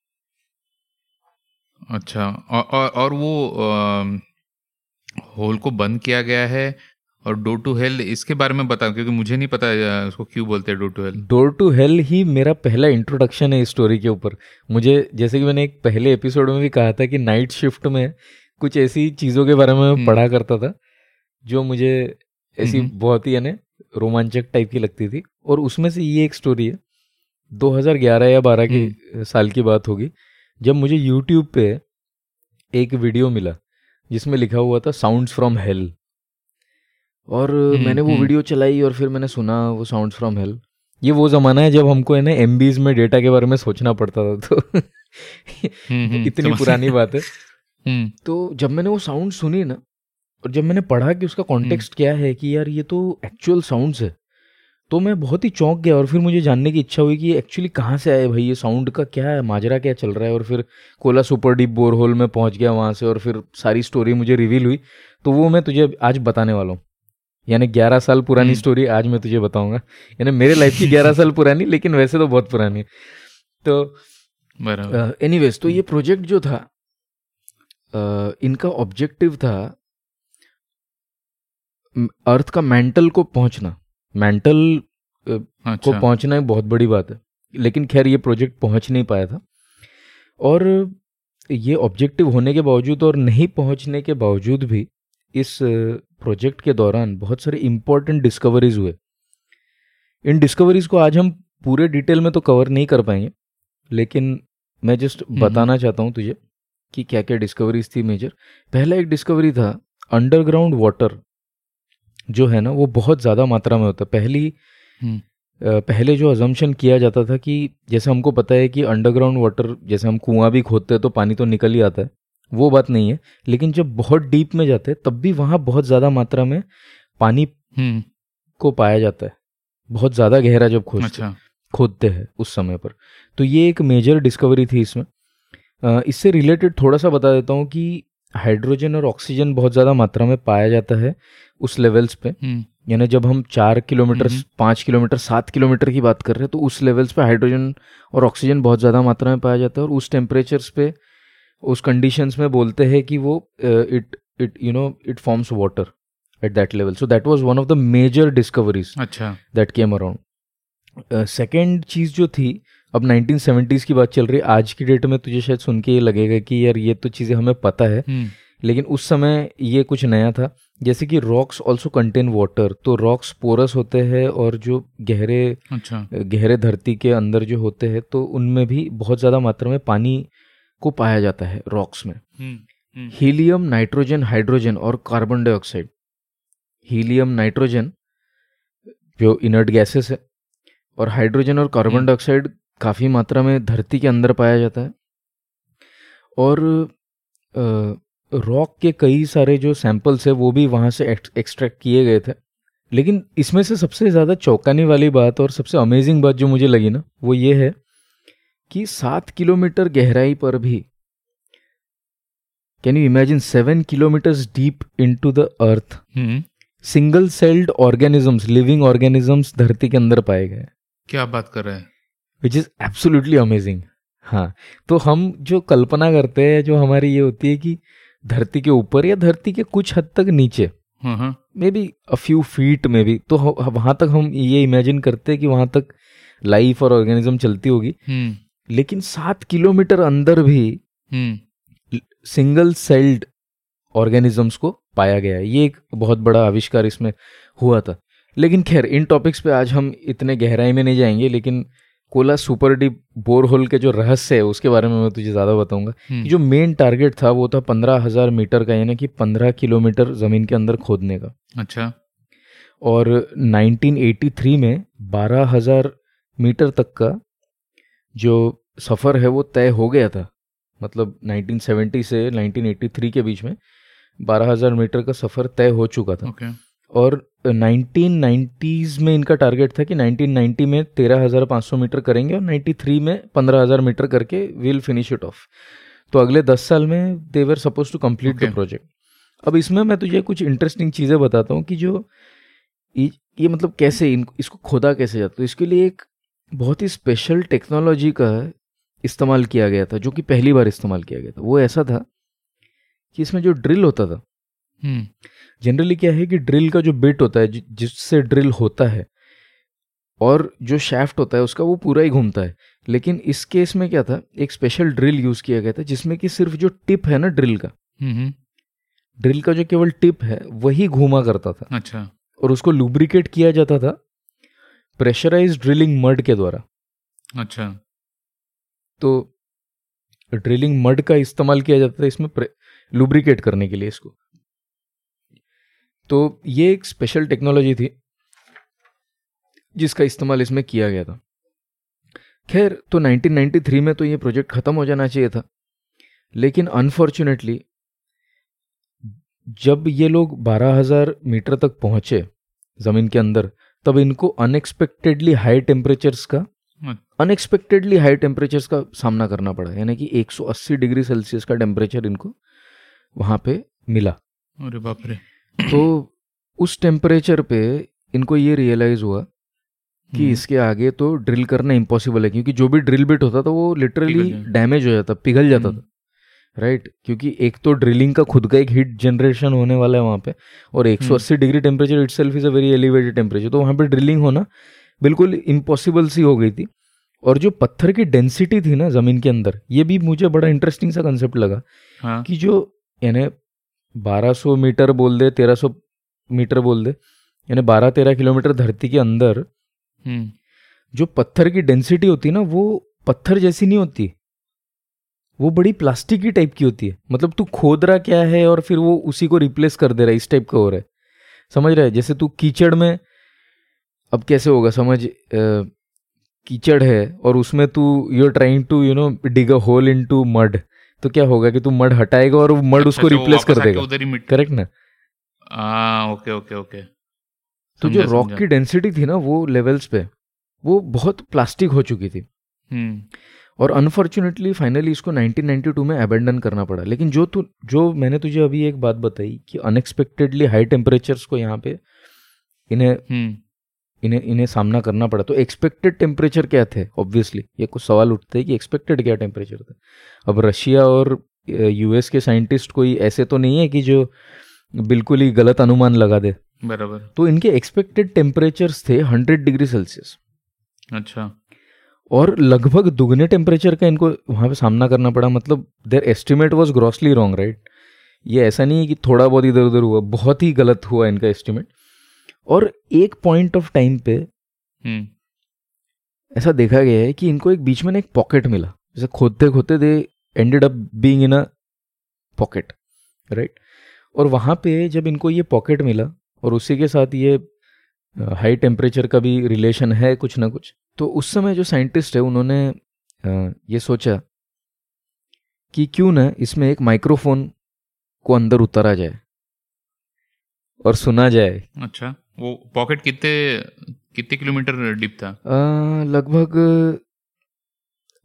अच्छा और और, और वो होल को बंद किया गया है और डोर टू हेल इसके बारे में बता क्योंकि मुझे नहीं पता उसको क्यों बोलते हैं door to hell door to hell ही मेरा पहला इंट्रोडक्शन है इस स्टोरी के ऊपर। मुझे जैसे कि मैंने एक पहले एपिसोड में भी कहा था कि नाइट शिफ्ट में कुछ ऐसी चीज़ों के बारे में हम्म। पढ़ा करता था जो मुझे ऐसी हम्म। बहुत ही यानी रोमांचक टाइप की लगती थी और उसमें से ये एक स्टोरी है। 2011 या 12 की साल की बात होगी जब मुझे यूट्यूब पे एक वीडियो मिला जिसमें लिखा हुआ था साउंड्स फ्रॉम हेल और मैंने वो हम्म। वीडियो चलाई और फिर मैंने सुना वो साउंड्स फ्रॉम हेल ये वो ज़माना है जब हमको है ना एम में डेटा के बारे में सोचना पड़ता था तो हम्म, हम्म, इतनी पुरानी बात है। हम्म। तो जब मैंने वो साउंड सुनी ना और जब मैंने पढ़ा कि उसका कॉन्टेक्स्ट क्या है कि यार ये तो एक्चुअल साउंड्स है तो मैं बहुत ही चौंक गया और फिर मुझे जानने की इच्छा हुई कि ये एक्चुअली कहाँ से आए भाई? ये साउंड का क्या है? माजरा क्या चल रहा है? और फिर Kola super deep bore hole में पहुँच गया वहाँ से और फिर सारी स्टोरी मुझे रिवील हुई। तो वो मैं तुझे आज बताने वाला हूँ। यानी ग्यारह साल पुरानी हम्म। स्टोरी आज मैं तुझे बताऊँगा। यानी मेरे लाइफ की ग्यारह साल पुरानी लेकिन वैसे तो बहुत पुरानी है। तो बराबर। एनीवेज तो ये प्रोजेक्ट जो था अ, इनका ऑब्जेक्टिव था अर्थ का मेंटल को पहुँचना। मेंटल को अच्छा। पहुँचना एक बहुत बड़ी बात है। लेकिन खैर ये प्रोजेक्ट पहुँच नहीं पाया था। और ये ऑब्जेक्टिव होने के बावजूद और नहीं पहुँचने के बावजूद भी इस प्रोजेक्ट के दौरान बहुत सारे इंपॉर्टेंट डिस्कवरीज हुए। इन डिस्कवरीज को आज हम पूरे डिटेल में तो कवर नहीं कर पाएँगे लेकिन मैं जस्ट बताना चाहता हूँ तुझे कि क्या क्या डिस्कवरीज थी मेजर पहला एक डिस्कवरी था अंडरग्राउंड वाटर जो है ना वो बहुत ज़्यादा मात्रा में होता है। पहली हम्म, पहले जो अजम्पशन किया जाता था कि जैसे हमको पता है कि अंडरग्राउंड वाटर जैसे हम कुआँ भी खोदते हैं तो पानी तो निकल ही आता है वो बात नहीं है। लेकिन जब बहुत डीप में जाते हैं तब भी वहाँ बहुत ज़्यादा मात्रा में पानी हम्म, को पाया जाता है। बहुत ज़्यादा गहरा जब खोजते अच्छा। खोदते हैं उस समय पर। तो ये एक मेजर डिस्कवरी थी इसमें। इससे रिलेटेड थोड़ा सा बता देता हूँ कि हाइड्रोजन और ऑक्सीजन बहुत ज़्यादा मात्रा में पाया जाता है उस लेवल्स पे। हम्म, यानी जब हम चार किलोमीटर हम्म। पाँच किलोमीटर सात किलोमीटर की बात कर रहे हैं तो उस लेवल्स पे हाइड्रोजन और ऑक्सीजन बहुत ज़्यादा मात्रा में पाया जाता है और उस टेम्परेचर्स पे उस कंडीशंस में बोलते हैं कि वो it it you know it forms water at that level so that was one of the major discoveries अच्छा। दैट केम अराउंड सेकेंड चीज़ जो थी अब 1970s की बात चल रही है आज की डेट में तुझे शायद सुन के ये लगेगा कि यार ये तो चीज़ें हमें पता है हम्म, लेकिन उस समय ये कुछ नया था। जैसे कि रॉक्स ऑल्सो कंटेन वाटर तो रॉक्स पोरस होते हैं और जो गहरे अच्छा। गहरे धरती के अंदर जो होते हैं तो उनमें भी बहुत ज़्यादा मात्रा में पानी को पाया जाता है रॉक्स में। Hmm, hmm, helium nitrogen hydrogen और कार्बन डाइऑक्साइड हीलियम नाइट्रोजन जो इनर्ट गैसेस है और हाइड्रोजन और कार्बन। डाइऑक्साइड काफ़ी मात्रा में धरती के अंदर पाया जाता है। और रॉक के कई सारे जो सैंपल्स है वो भी वहाँ से एक्सट्रैक्ट किए गए थे। लेकिन इसमें से सबसे ज़्यादा चौंकाने वाली बात और सबसे अमेजिंग बात जो मुझे लगी ना वो ये है कि सात किलोमीटर गहराई पर भी can you imagine seven kilometres deep into the earth single celled organisms living organisms धरती के अंदर पाए गए क्या बात कर रहे हैं? विच इज़ एब्सोल्युटली अमेजिंग हाँ तो हम जो कल्पना करते हैं जो हमारी ये होती है कि धरती के ऊपर या धरती के कुछ हद तक नीचे may be a few feet में भी तो वहाँ तक हम ये इमेजिन करते हैं कि वहाँ तक लाइफ और ऑर्गेनिज्म चलती होगी। हम्म, लेकिन सात किलोमीटर अंदर भी सिंगल सेल्ड ऑर्गेनिजम्स को पाया गया है। ये एक बहुत बड़ा आविष्कार इसमें हुआ था। लेकिन खैर इन टॉपिक्स पे आज हम इतने गहराई में नहीं जाएँगे लेकिन कोला सुपर डीप बोरहोल के जो रहस्य है उसके बारे में मैं तुझे ज़्यादा बताऊँगा हम्म, कि जो मेन टारगेट था वो था पंद्रह हज़ार मीटर का यानी कि पंद्रह किलोमीटर ज़मीन के अंदर खोदने का। अच्छा। और 1983 में बारह हज़ार मीटर तक का जो सफ़र है वो तय हो गया था। मतलब 1970 से 1983 के बीच में बारह हज़ार मीटर का सफ़र तय हो चुका था। ओके। और 1990s में इनका टारगेट था कि 1990 में 13,500 मीटर करेंगे और 93 में 15,000 मीटर करके विल फिनिश इट ऑफ़ तो अगले 10 साल में they were supposed to complete the project अब इसमें मैं तुझे कुछ इंटरेस्टिंग चीज़ें बताता हूँ कि जो ये ये मतलब कैसे इन इसको खोदा कैसे जाता है। तो इसके लिए एक बहुत ही स्पेशल टेक्नोलॉजी का इस्तेमाल किया गया था जो कि पहली बार इस्तेमाल किया गया था। वो ऐसा था कि इसमें जो ड्रिल होता था हम्म, जनरली क्या है कि ड्रिल का जो बिट होता है जिससे ड्रिल होता है और जो शैफ्ट होता है उसका वो पूरा ही घूमता है। लेकिन इस केस में क्या था एक स्पेशल ड्रिल यूज़ किया गया था जिसमें कि सिर्फ़ जो टिप है ना ड्रिल का हम्म, हम्म, ड्रिल का जो केवल टिप है वही घूमा करता था। अच्छा। और उसको लुब्रिकेट किया जाता था प्रेशराइज ड्रिलिंग मड के द्वारा। अच्छा। तो ड्रिलिंग मड का इस्तेमाल किया जाता था इसमें लुब्रिकेट करने के लिए इसको। तो ये एक स्पेशल टेक्नोलॉजी थी जिसका इस्तेमाल इसमें किया गया था। खैर तो 1993 में तो ये प्रोजेक्ट खत्म हो जाना चाहिए था। लेकिन अनफॉर्चुनेटली जब ये लोग 12000 मीटर तक पहुँचे ज़मीन के अंदर तब इनको अनएक्सपेक्टेडली हाई टेम्परेचर्स का अनएक्सपेक्टेडली हाई टेम्परेचर्स का सामना करना पड़ा। यानी कि 180 डिग्री सेल्सियस का टेम्परेचर इनको वहाँ पे मिला। अरे बाप रे। तो उस टेम्परेचर पे इनको ये रियलाइज़ हुआ कि हम्म। इसके आगे तो ड्रिल करना इम्पॉसिबल है क्योंकि जो भी ड्रिल बिट होता था वो लिटरली डैमेज हो जाता पिघल जाता हम्म। था राइट right? क्योंकि एक तो ड्रिलिंग का खुद का एक हीट जनरेशन होने वाला है वहाँ पे और 180 degree temperature itself is a very elevated temperature तो वहाँ पे ड्रिलिंग होना बिल्कुल इम्पॉसिबल सी हो गई थी और जो पत्थर की डेंसिटी थी ना ज़मीन के अंदर ये भी मुझे बड़ा इंटरेस्टिंग सा कंसेप्ट लगा हाँ कि जो यानी 1200 मीटर बोल दे 1300 मीटर बोल दे यानी 12 13 किलोमीटर धरती के अंदर हम्म। जो पत्थर की डेंसिटी होती है ना वो पत्थर जैसी नहीं होती। वो बड़ी प्लास्टिक की टाइप की होती है। मतलब तू खोद रहा क्या है और फिर वो उसी को रिप्लेस कर दे रहा है इस टाइप का हो रहा है। समझ रहा है? जैसे तू कीचड़ में अब कैसे होगा समझ कीचड़ है और उसमें तू you are trying to you know dig a hole into mud तो क्या होगा कि तू मड हटाएगा और मड अच्छा, उसको अच्छा, रिप्लेस कर देगा। उधर ही करेक्ट ना? हाँ ओके ओके ओके तो जो रॉक की डेंसिटी थी ना वो लेवल्स पे वो बहुत प्लास्टिक हो चुकी थी। हम्म। और अनफॉर्चुनेटली फाइनली इसको 1992 में अबेंडन करना पड़ा। लेकिन जो तू जो मैंने तुझे अभी एक बात बताई कि अनएक्सपेक्टेडली हाई टेम्परेचर्स को यहाँ पे इन्हें हम्म। इन्हें इन्हें सामना करना पड़ा। तो एक्सपेक्टेड टेम्परेचर क्या थे? ऑब्वियसली ये कुछ सवाल उठते हैं कि एक्सपेक्टेड क्या टेम्परेचर था। अब रशिया और यूएस के साइंटिस्ट कोई ऐसे तो नहीं है कि जो बिल्कुल ही गलत अनुमान लगा दे। बराबर। तो इनके एक्सपेक्टेड टेम्परेचर्स थे हंड्रेड डिग्री सेल्सियस अच्छा। और लगभग दुगने टेम्परेचर का इनको वहाँ पे सामना करना पड़ा। मतलब their estimate was grossly wrong right ये ऐसा नहीं है कि थोड़ा बहुत इधर उधर हुआ बहुत ही गलत हुआ इनका एस्टिमेट और एक पॉइंट ऑफ़ टाइम पे हम्म। ऐसा देखा गया है कि इनको एक बीच में ना एक पॉकेट मिला। जैसे खोदते खोदते they ended up being in a pocket right और वहाँ पे जब इनको ये पॉकेट मिला और उसी के साथ ये हाई टेम्परेचर का भी रिलेशन है कुछ ना कुछ तो उस समय जो साइंटिस्ट है उन्होंने ये सोचा कि क्यों ना इसमें एक माइक्रोफोन को अंदर उतारा जाए और सुना जाए। अच्छा। वो पॉकेट कितने कितने किलोमीटर डीप था? लगभग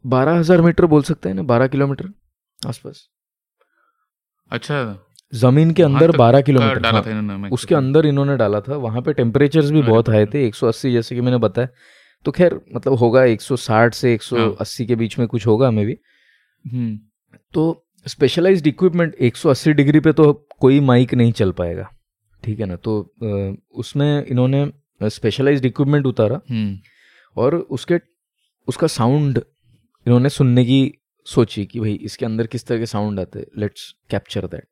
बारह हज़ार मीटर बोल सकते हैं ना बारह किलोमीटर आसपास। अच्छा। ज़मीन के अंदर बारह किलोमीटर डाला हाँ, था इन्होंने उसके अंदर इन्होंने डाला था वहाँ पे टेम्परेचर्स भी बहुत हाई थे 180 जैसे कि मैंने बताया। तो खैर मतलब होगा 160 से 180 के बीच में कुछ होगा हमें भी। हम्म। तो स्पेशलाइज्ड इक्विपमेंट 180 डिग्री पे तो कोई माइक नहीं चल पाएगा। ठीक है ना? तो उसमें इन्होंने स्पेशलाइज्ड इक्विपमेंट उतारा हम्म। और उसके उसका साउंड इन्होंने सुनने की सोची कि भाई इसके अंदर किस तरह के साउंड आते let's capture that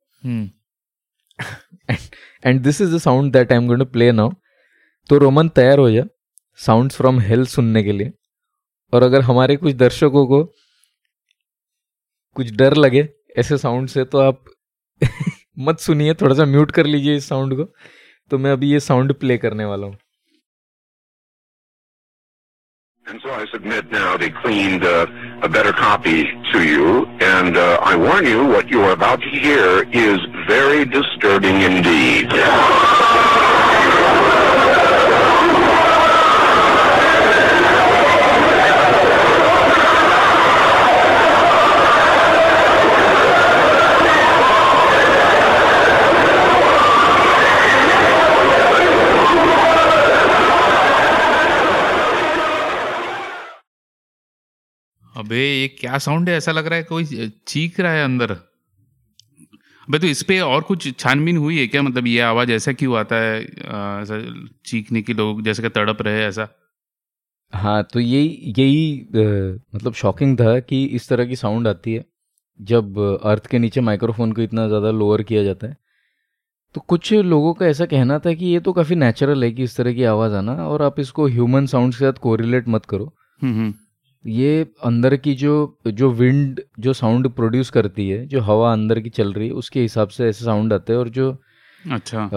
and this is the sound that I am going to play now तो रोमन तैयार हो जा साउंड्स फ्रॉम हेल सुनने के लिए। और अगर हमारे कुछ दर्शकों को कुछ डर लगे ऐसे साउंड से तो आप मत सुनिए थोड़ा सा म्यूट कर लीजिए इस साउंड को तो मैं अभी ये साउंड प्ले करने वाला हूँ And so I submit now the cleaned, uh, a better copy to you. And uh, I warn you, what you are about to hear is very disturbing indeed. अबे ये क्या साउंड है? ऐसा लग रहा है कोई चीख रहा है अंदर। अबे तो इस पे और कुछ छानबीन हुई है क्या? मतलब ये आवाज़ ऐसा क्यों आता है? ऐसा चीखने की लोग जैसे कि तड़प रहे हैं ऐसा। हाँ तो यही यही मतलब शॉकिंग था कि इस तरह की साउंड आती है। जब अर्थ के नीचे माइक्रोफोन को इतना ज़्यादा लोअर किया जाता है। तो कुछ लोगों का ऐसा कहना था कि ये तो काफ़ी नेचुरल है कि इस तरह की आवाज़ आना और आप इसको ह्यूमन साउंड के साथ कोरिलेट मत करो। हम्म हम्म। ये अंदर की जो जो विंड जो साउंड प्रोड्यूस करती है जो हवा अंदर की चल रही है उसके हिसाब से ऐसे साउंड आते हैं और जो अच्छा।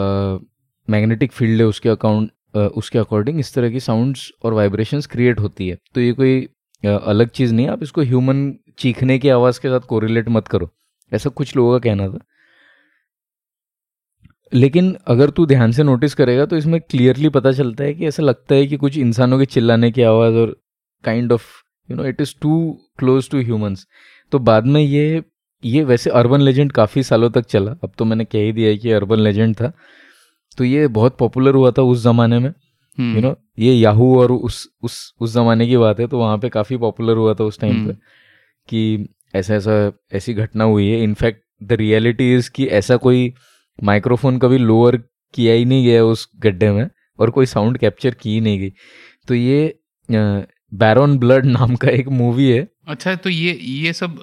मैग्नेटिक फ़ील्ड है उसके अकाउंट उसके अकॉर्डिंग इस तरह की साउंड्स और वाइब्रेशंस क्रिएट होती है। तो ये कोई अलग चीज़ नहीं है आप इसको ह्यूमन चीखने की आवाज़ के साथ कोरिलेट मत करो। ऐसा कुछ लोगों का कहना था। लेकिन अगर तू ध्यान से नोटिस करेगा तो इसमें क्लियरली पता चलता है कि ऐसा लगता है कि कुछ इंसानों के चिल्लाने की आवाज़ और kind of you know it is too close to humans तो बाद में ये ये वैसे अर्बन लेजेंड काफ़ी सालों तक चला। अब तो मैंने कह ही दिया है कि अर्बन लेजेंड था। तो ये बहुत पॉपुलर हुआ था उस जमाने में। यू नो ये याहू और उस उस उस जमाने की बात है तो वहाँ पे काफ़ी पॉपुलर हुआ था उस टाइम पे हम्म। कि ऐसा ऐसा ऐसी घटना हुई है। इनफैक्ट द रियलिटी इज़ कि ऐसा कोई माइक्रोफोन कभी लोअर किया ही नहीं गया उस गड्ढे में और कोई साउंड कैप्चर की ही नहीं गई। तो ये बैरन ब्लड नाम का एक मूवी है। अच्छा तो ये ये सब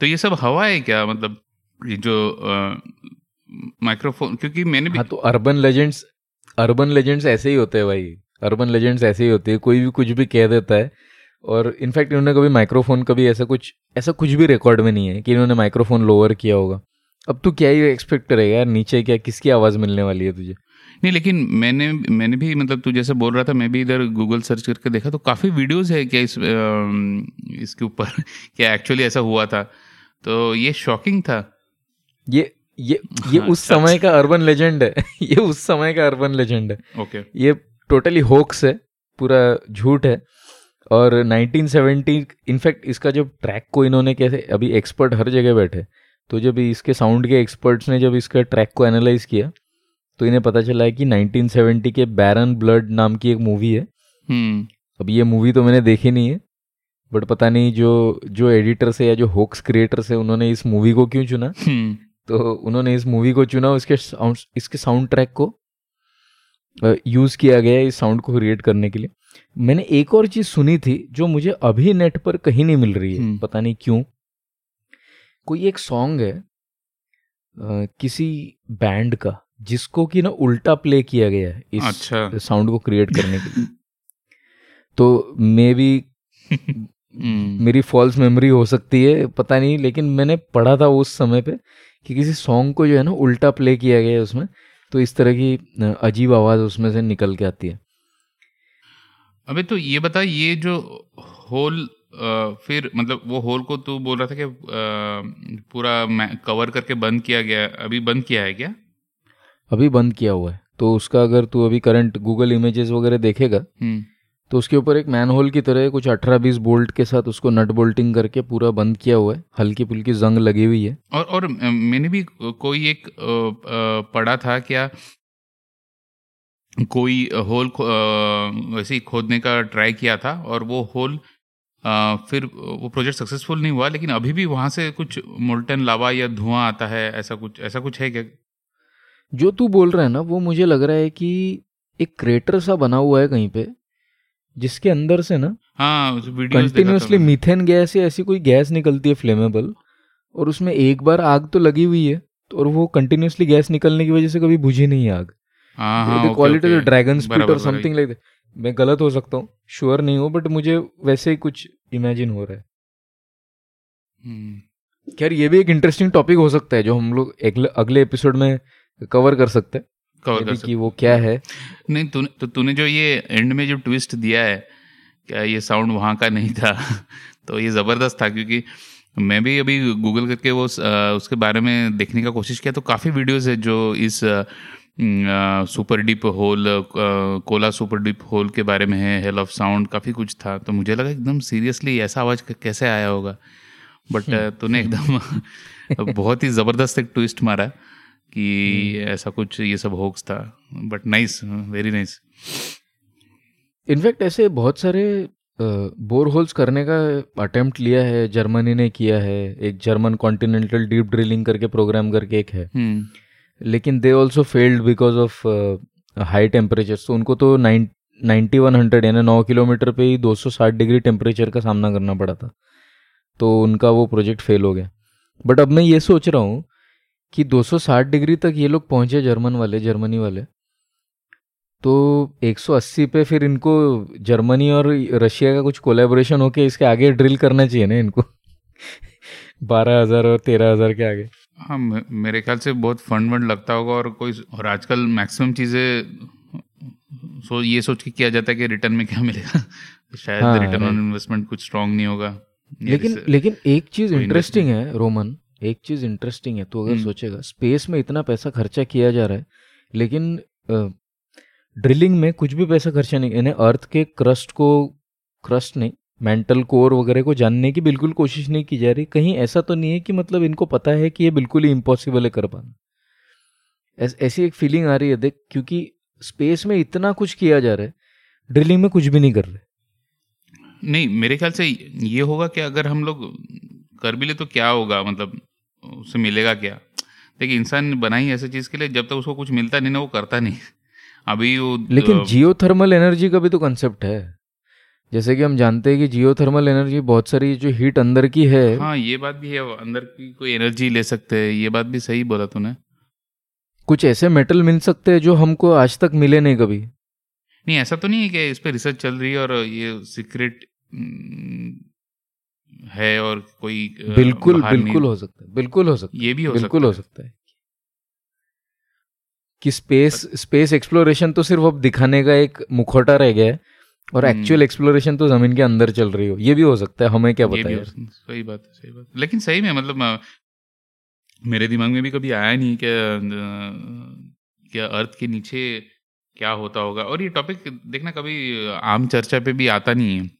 तो ये सब हवा है क्या? मतलब ये जो माइक्रोफोन क्योंकि मैंने भी हाँ तो अर्बन लेजेंड्स अर्बन लेजेंड्स ऐसे ही होते हैं भाई। अर्बन लेजेंड्स ऐसे ही होते हैं कोई भी कुछ भी कह देता है। और इनफैक्ट इन्होंने कभी माइक्रोफोन कभी ऐसा कुछ ऐसा कुछ भी रिकॉर्ड में नहीं है कि इन्होंने माइक्रोफोन लोअर किया होगा। अब तू क्या ही एक्सपेक्ट करेगा यार नीचे क्या किसकी आवाज़ मिलने वाली है तुझे? नहीं लेकिन मैंने मैंने भी मतलब तू जैसे बोल रहा था मैं भी इधर गूगल सर्च करके देखा तो काफ़ी वीडियोस है क्या इस इसके ऊपर क्या एक्चुअली ऐसा हुआ था? तो ये शॉकिंग था। ये ये ये हाँ, उस समय का अर्बन लेजेंड है। ये उस समय का अर्बन लेजेंड है। ओके ये टोटली होक्स है पूरा झूठ है। और 1970 इनफैक्ट इसका जब ट्रैक को इन्होंने कैसे अभी एक्सपर्ट हर जगह बैठे तो जब इसके साउंड के एक्सपर्ट्स ने जब इसका ट्रैक को एनालाइज किया तो इन्हें पता चला है कि 1970 के बैरन ब्लड नाम की एक मूवी है। हम्म। अब ये मूवी तो मैंने देखी नहीं है बट पता नहीं जो जो एडिटर से या जो होक्स क्रिएटर से उन्होंने इस मूवी को क्यों चुना। हम्म। तो उन्होंने इस मूवी को चुना उसके साउंड इसके साउंड ट्रैक को यूज़ किया गया इस साउंड को क्रिएट करने के लिए। मैंने एक और चीज़ सुनी थी जो मुझे अभी नेट पर कहीं नहीं मिल रही है हम्म। पता नहीं क्यों। कोई एक सॉन्ग है किसी बैंड का। जिसको कि ना उल्टा प्ले किया गया है इस अच्छा। साउंड को क्रिएट करने के लिए। तो मे बी हम्म, मेरी फॉल्स मेमोरी हो सकती है पता नहीं लेकिन मैंने पढ़ा था उस समय पे कि किसी सॉन्ग को जो है ना उल्टा प्ले किया गया है उसमें तो इस तरह की अजीब आवाज़ उसमें से निकल के आती है। अबे तो ये बता ये जो होल अ, फिर मतलब वो होल को तू बोल रहा था कि अ, पूरा कवर करके बंद किया गया अभी बंद किया है क्या? अभी बंद किया हुआ है। तो उसका अगर तू अभी करंट गूगल इमेजेस वगैरह देखेगा हम्म। तो उसके ऊपर एक मैन होल की तरह कुछ 18-20 बोल्ट के साथ उसको नट बोल्टिंग करके पूरा बंद किया हुआ है। हल्की फुल्की जंग लगी हुई है। और और मैंने भी कोई एक पढ़ा था क्या कोई होल वैसे ही खोदने का ट्राई किया था और वो होल फिर वो प्रोजेक्ट सक्सेसफुल नहीं हुआ लेकिन अभी भी वहाँ से कुछ मोल्टन लावा या धुआँ आता है ऐसा कुछ ऐसा कुछ है क्या? जो तू बोल रहा है ना वो मुझे लग रहा है कि एक क्रेटर सा बना हुआ है कहीं पे जिसके अंदर से ना हाँ कंटिन्यूसली मीथेन गैस या ऐसी कोई गैस निकलती है फ्लेमेबल और उसमें एक बार आग तो लगी हुई है तो और वो कंटिन्यूसली गैस निकलने की वजह से कभी बुझी नहीं आग। क्वालिटी ड्रैगन बराबर, और समथिंग लाइक मैं गलत हो सकता हूँ श्योर नहीं हूँ बट मुझे वैसे ही कुछ इमेजिन हो रहा है। हम्म, खैर ये भी एक इंटरेस्टिंग टॉपिक हो सकता है जो हम लोग अगले एपिसोड में कवर कर सकते हैं। कवर कर सकते कि वो क्या है। नहीं तूने तो तूने जो ये एंड में जो ट्विस्ट दिया है क्या ये साउंड वहाँ का नहीं था? तो ये ज़बरदस्त था क्योंकि मैं भी अभी गूगल करके वो उसके बारे में देखने का कोशिश किया तो काफ़ी वीडियोस है जो इस super deep hole Kola super deep hole के बारे में है हेल ऑफ़ साउंड काफ़ी कुछ था। तो मुझे लगा एकदम सीरियसली ऐसा आवाज़ कैसे आया होगा? बट तूने एकदम बहुत ही ज़बरदस्त एक ट्विस्ट मारा। कि ऐसा कुछ ये सब होक्स था। But nice very nice in fact ऐसे बहुत सारे बोर होल्स करने का अटेम्प्ट लिया है जर्मनी ने किया है एक जर्मन कॉन्टिनेंटल डीप ड्रिलिंग करके प्रोग्राम करके एक है। हम्म। लेकिन they also failed because of high temperature तो उनको तो नाइन्टी वन हंड्रेड यानी नौ किलोमीटर पे ही 260 डिग्री टेम्परेचर का सामना करना पड़ा था। तो उनका वो प्रोजेक्ट फेल हो गया। बट अब मैं ये सोच रहा हूँ कि 260 डिग्री तक ये लोग पहुँचे जर्मन वाले जर्मनी वाले। तो 180 पे फिर इनको जर्मनी और रशिया का कुछ कोलेबोरेशन होके इसके आगे ड्रिल करना चाहिए ना इनको। बारह हज़ार और तेरह हज़ार के आगे। हाँ मेरे ख्याल से बहुत फंड वंड लगता होगा और कोई और आजकल मैक्सिमम चीज़ें सो ये सोच के किया जाता है कि रिटर्न में क्या मिलेगा। शायद हाँ, रिटर्न ऑन इन्वेस्टमेंट कुछ स्ट्रांग नहीं होगा। लेकिन लेकिन एक चीज़ इंटरेस्टिंग है रोमन एक चीज़ इंटरेस्टिंग है तो अगर हम्म। सोचेगा स्पेस में इतना पैसा खर्चा किया जा रहा है लेकिन ड्रिलिंग में कुछ भी पैसा खर्चा नहीं यानी अर्थ के क्रस्ट को क्रस्ट नहीं मेंटल कोर वगैरह को जानने की बिल्कुल कोशिश नहीं की जा रही। कहीं ऐसा तो नहीं है कि मतलब इनको पता है कि ये बिल्कुल ही इम्पॉसिबल है कर पाना। ऐस, ऐसी एक फीलिंग आ रही है देख क्योंकि स्पेस में इतना कुछ किया जा रहा है ड्रिलिंग में कुछ भी नहीं कर रहे। नहीं मेरे ख्याल से ये होगा कि अगर हम लोग कर भी ले तो क्या होगा मतलब उससे मिलेगा क्या? देखिए इंसान बना ही ऐसी चीज़ के लिए जब तक उसको कुछ मिलता नहीं ना वो करता नहीं। अभी वो लेकिन जियोथर्मल एनर्जी का भी तो कंसेप्ट है। जैसे कि हम जानते हैं कि जियोथर्मल एनर्जी बहुत सारी जो हीट अंदर की है। हाँ ये बात भी है अंदर की कोई एनर्जी ले सकते हैं ये बात भी सही बोला तूने। कुछ ऐसे मेटल मिल सकते हैं जो हमको आज तक मिले नहीं कभी। नहीं ऐसा तो नहीं है कि इस पर रिसर्च चल रही है और ये सीक्रेट है और कोई बिल्कुल बिल्कुल हो। सकता है बिल्कुल हो सकता है ये भी हो बिल्कुल हो सकता है कि स्पेस स्पेस एक्सप्लोरेशन तो सिर्फ़ अब दिखाने का एक मुखौटा रह गया है और एक्चुअल हम्म। एक्सप्लोरेशन तो ज़मीन के अंदर चल रही हो ये भी हो सकता है हमें क्या पता है सही बात है सही बात लेकिन सही में मतलब मेरे दिमाग में भी कभी आया नहीं कि क्या अर्थ के नीचे क्या होता होगा। और ये टॉपिक देखना कभी आम चर्चा पे भी आता नहीं है।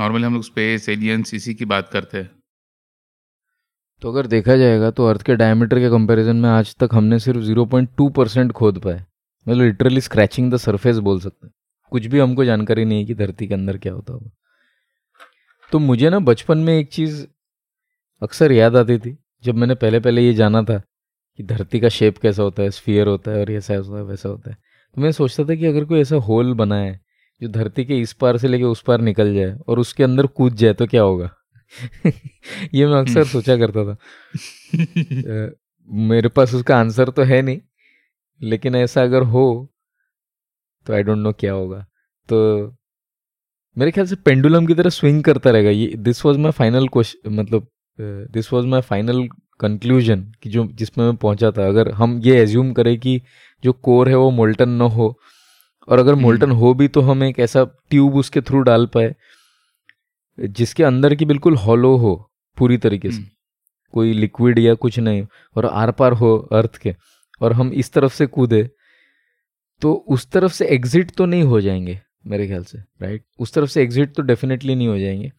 नॉर्मली हम लोग स्पेस एलियंस इसी की बात करते हैं। तो अगर देखा जाएगा तो अर्थ के डायमीटर के कंपैरिजन में आज तक हमने सिर्फ़ 0.2 परसेंट खोद पाए। मतलब लिटरली स्क्रैचिंग द सरफेस बोल सकते हैं। कुछ भी हमको जानकारी नहीं है कि धरती के अंदर क्या होता होगा। तो मुझे ना बचपन में एक चीज़ अक्सर याद आती थी, जब मैंने पहले पहले ये जाना था कि धरती का शेप कैसा होता है स्फीयर होता है और ऐसा होता है, वैसा होता है। तो मैं सोचता था कि अगर कोई ऐसा होल बना है जो धरती के इस पार से लेके उस पार निकल जाए और उसके अंदर कूद जाए तो क्या होगा? ये मैं अक्सर सोचा करता था। मेरे पास उसका आंसर तो है नहीं लेकिन ऐसा अगर हो तो आई डोंट नो क्या होगा। तो मेरे ख्याल से पेंडुलम की तरह स्विंग करता रहेगा। ये this was my final question मतलब this was my final conclusion कि जो जिसमें मैं पहुँचा था। अगर हम ये एज्यूम करें कि जो कोर है वो मोल्टन न हो और अगर मोल्टन हम्म। हो भी तो हम एक ऐसा ट्यूब उसके थ्रू डाल पाए जिसके अंदर की बिल्कुल हॉलो हो पूरी तरीके से हम्म। कोई लिक्विड या कुछ नहीं और आर पार हो अर्थ के और हम इस तरफ़ से कूदे तो उस तरफ़ से एग्जिट तो नहीं हो जाएँगे मेरे ख्याल से राइट उस तरफ़ से एग्जिट तो डेफिनेटली नहीं हो जाएँगे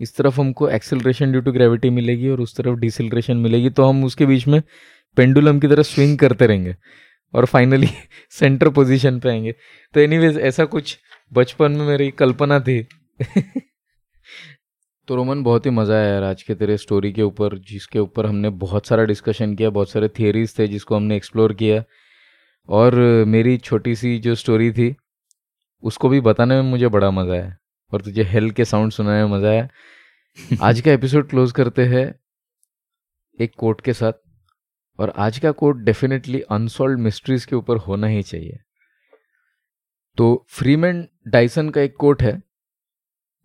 इस तरफ़ हमको एक्सेलरेशन ड्यू टू ग्रेविटी मिलेगी और उस तरफ़ डिसिलरेशन मिलेगी तो हम उसके बीच में पेंडुलम की तरह स्विंग करते रहेंगे और फाइनली सेंटर पोजीशन पे आएँगे। तो एनीवेज ऐसा कुछ बचपन में मेरी कल्पना थी। तो रोमन बहुत ही मज़ा आया यार आज के तेरे स्टोरी के ऊपर जिसके ऊपर हमने बहुत सारा डिस्कशन किया बहुत सारे थियरीज थे जिसको हमने एक्सप्लोर किया। और मेरी छोटी सी जो स्टोरी थी उसको भी बताने में मुझे बड़ा मज़ा आया। और तुझे हेल के साउंड सुनाने में मज़ा आया। आज का एपिसोड क्लोज करते हैं एक कोट के साथ। और आज का कोट डेफिनेटली अनसॉल्व मिस्ट्रीज के ऊपर होना ही चाहिए। तो फ्रीमैन डाइसन का एक कोट है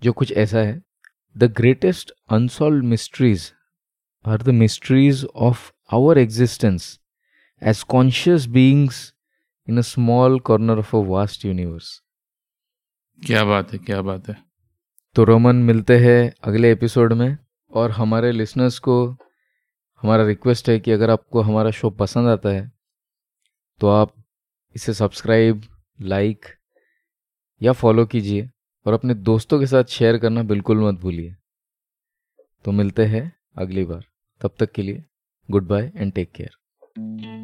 जो कुछ ऐसा है the greatest unsolved mysteries are the mysteries of our existence as conscious beings in a small corner of a vast universe. क्या बात है क्या बात है। तो रोमन मिलते हैं अगले एपिसोड में और हमारे लिसनर्स को हमारा रिक्वेस्ट है कि अगर आपको हमारा शो पसंद आता है तो आप इसे सब्सक्राइब लाइक या फॉलो कीजिए और अपने दोस्तों के साथ शेयर करना बिल्कुल मत भूलिए। तो मिलते हैं अगली बार। तब तक के लिए good bye and take care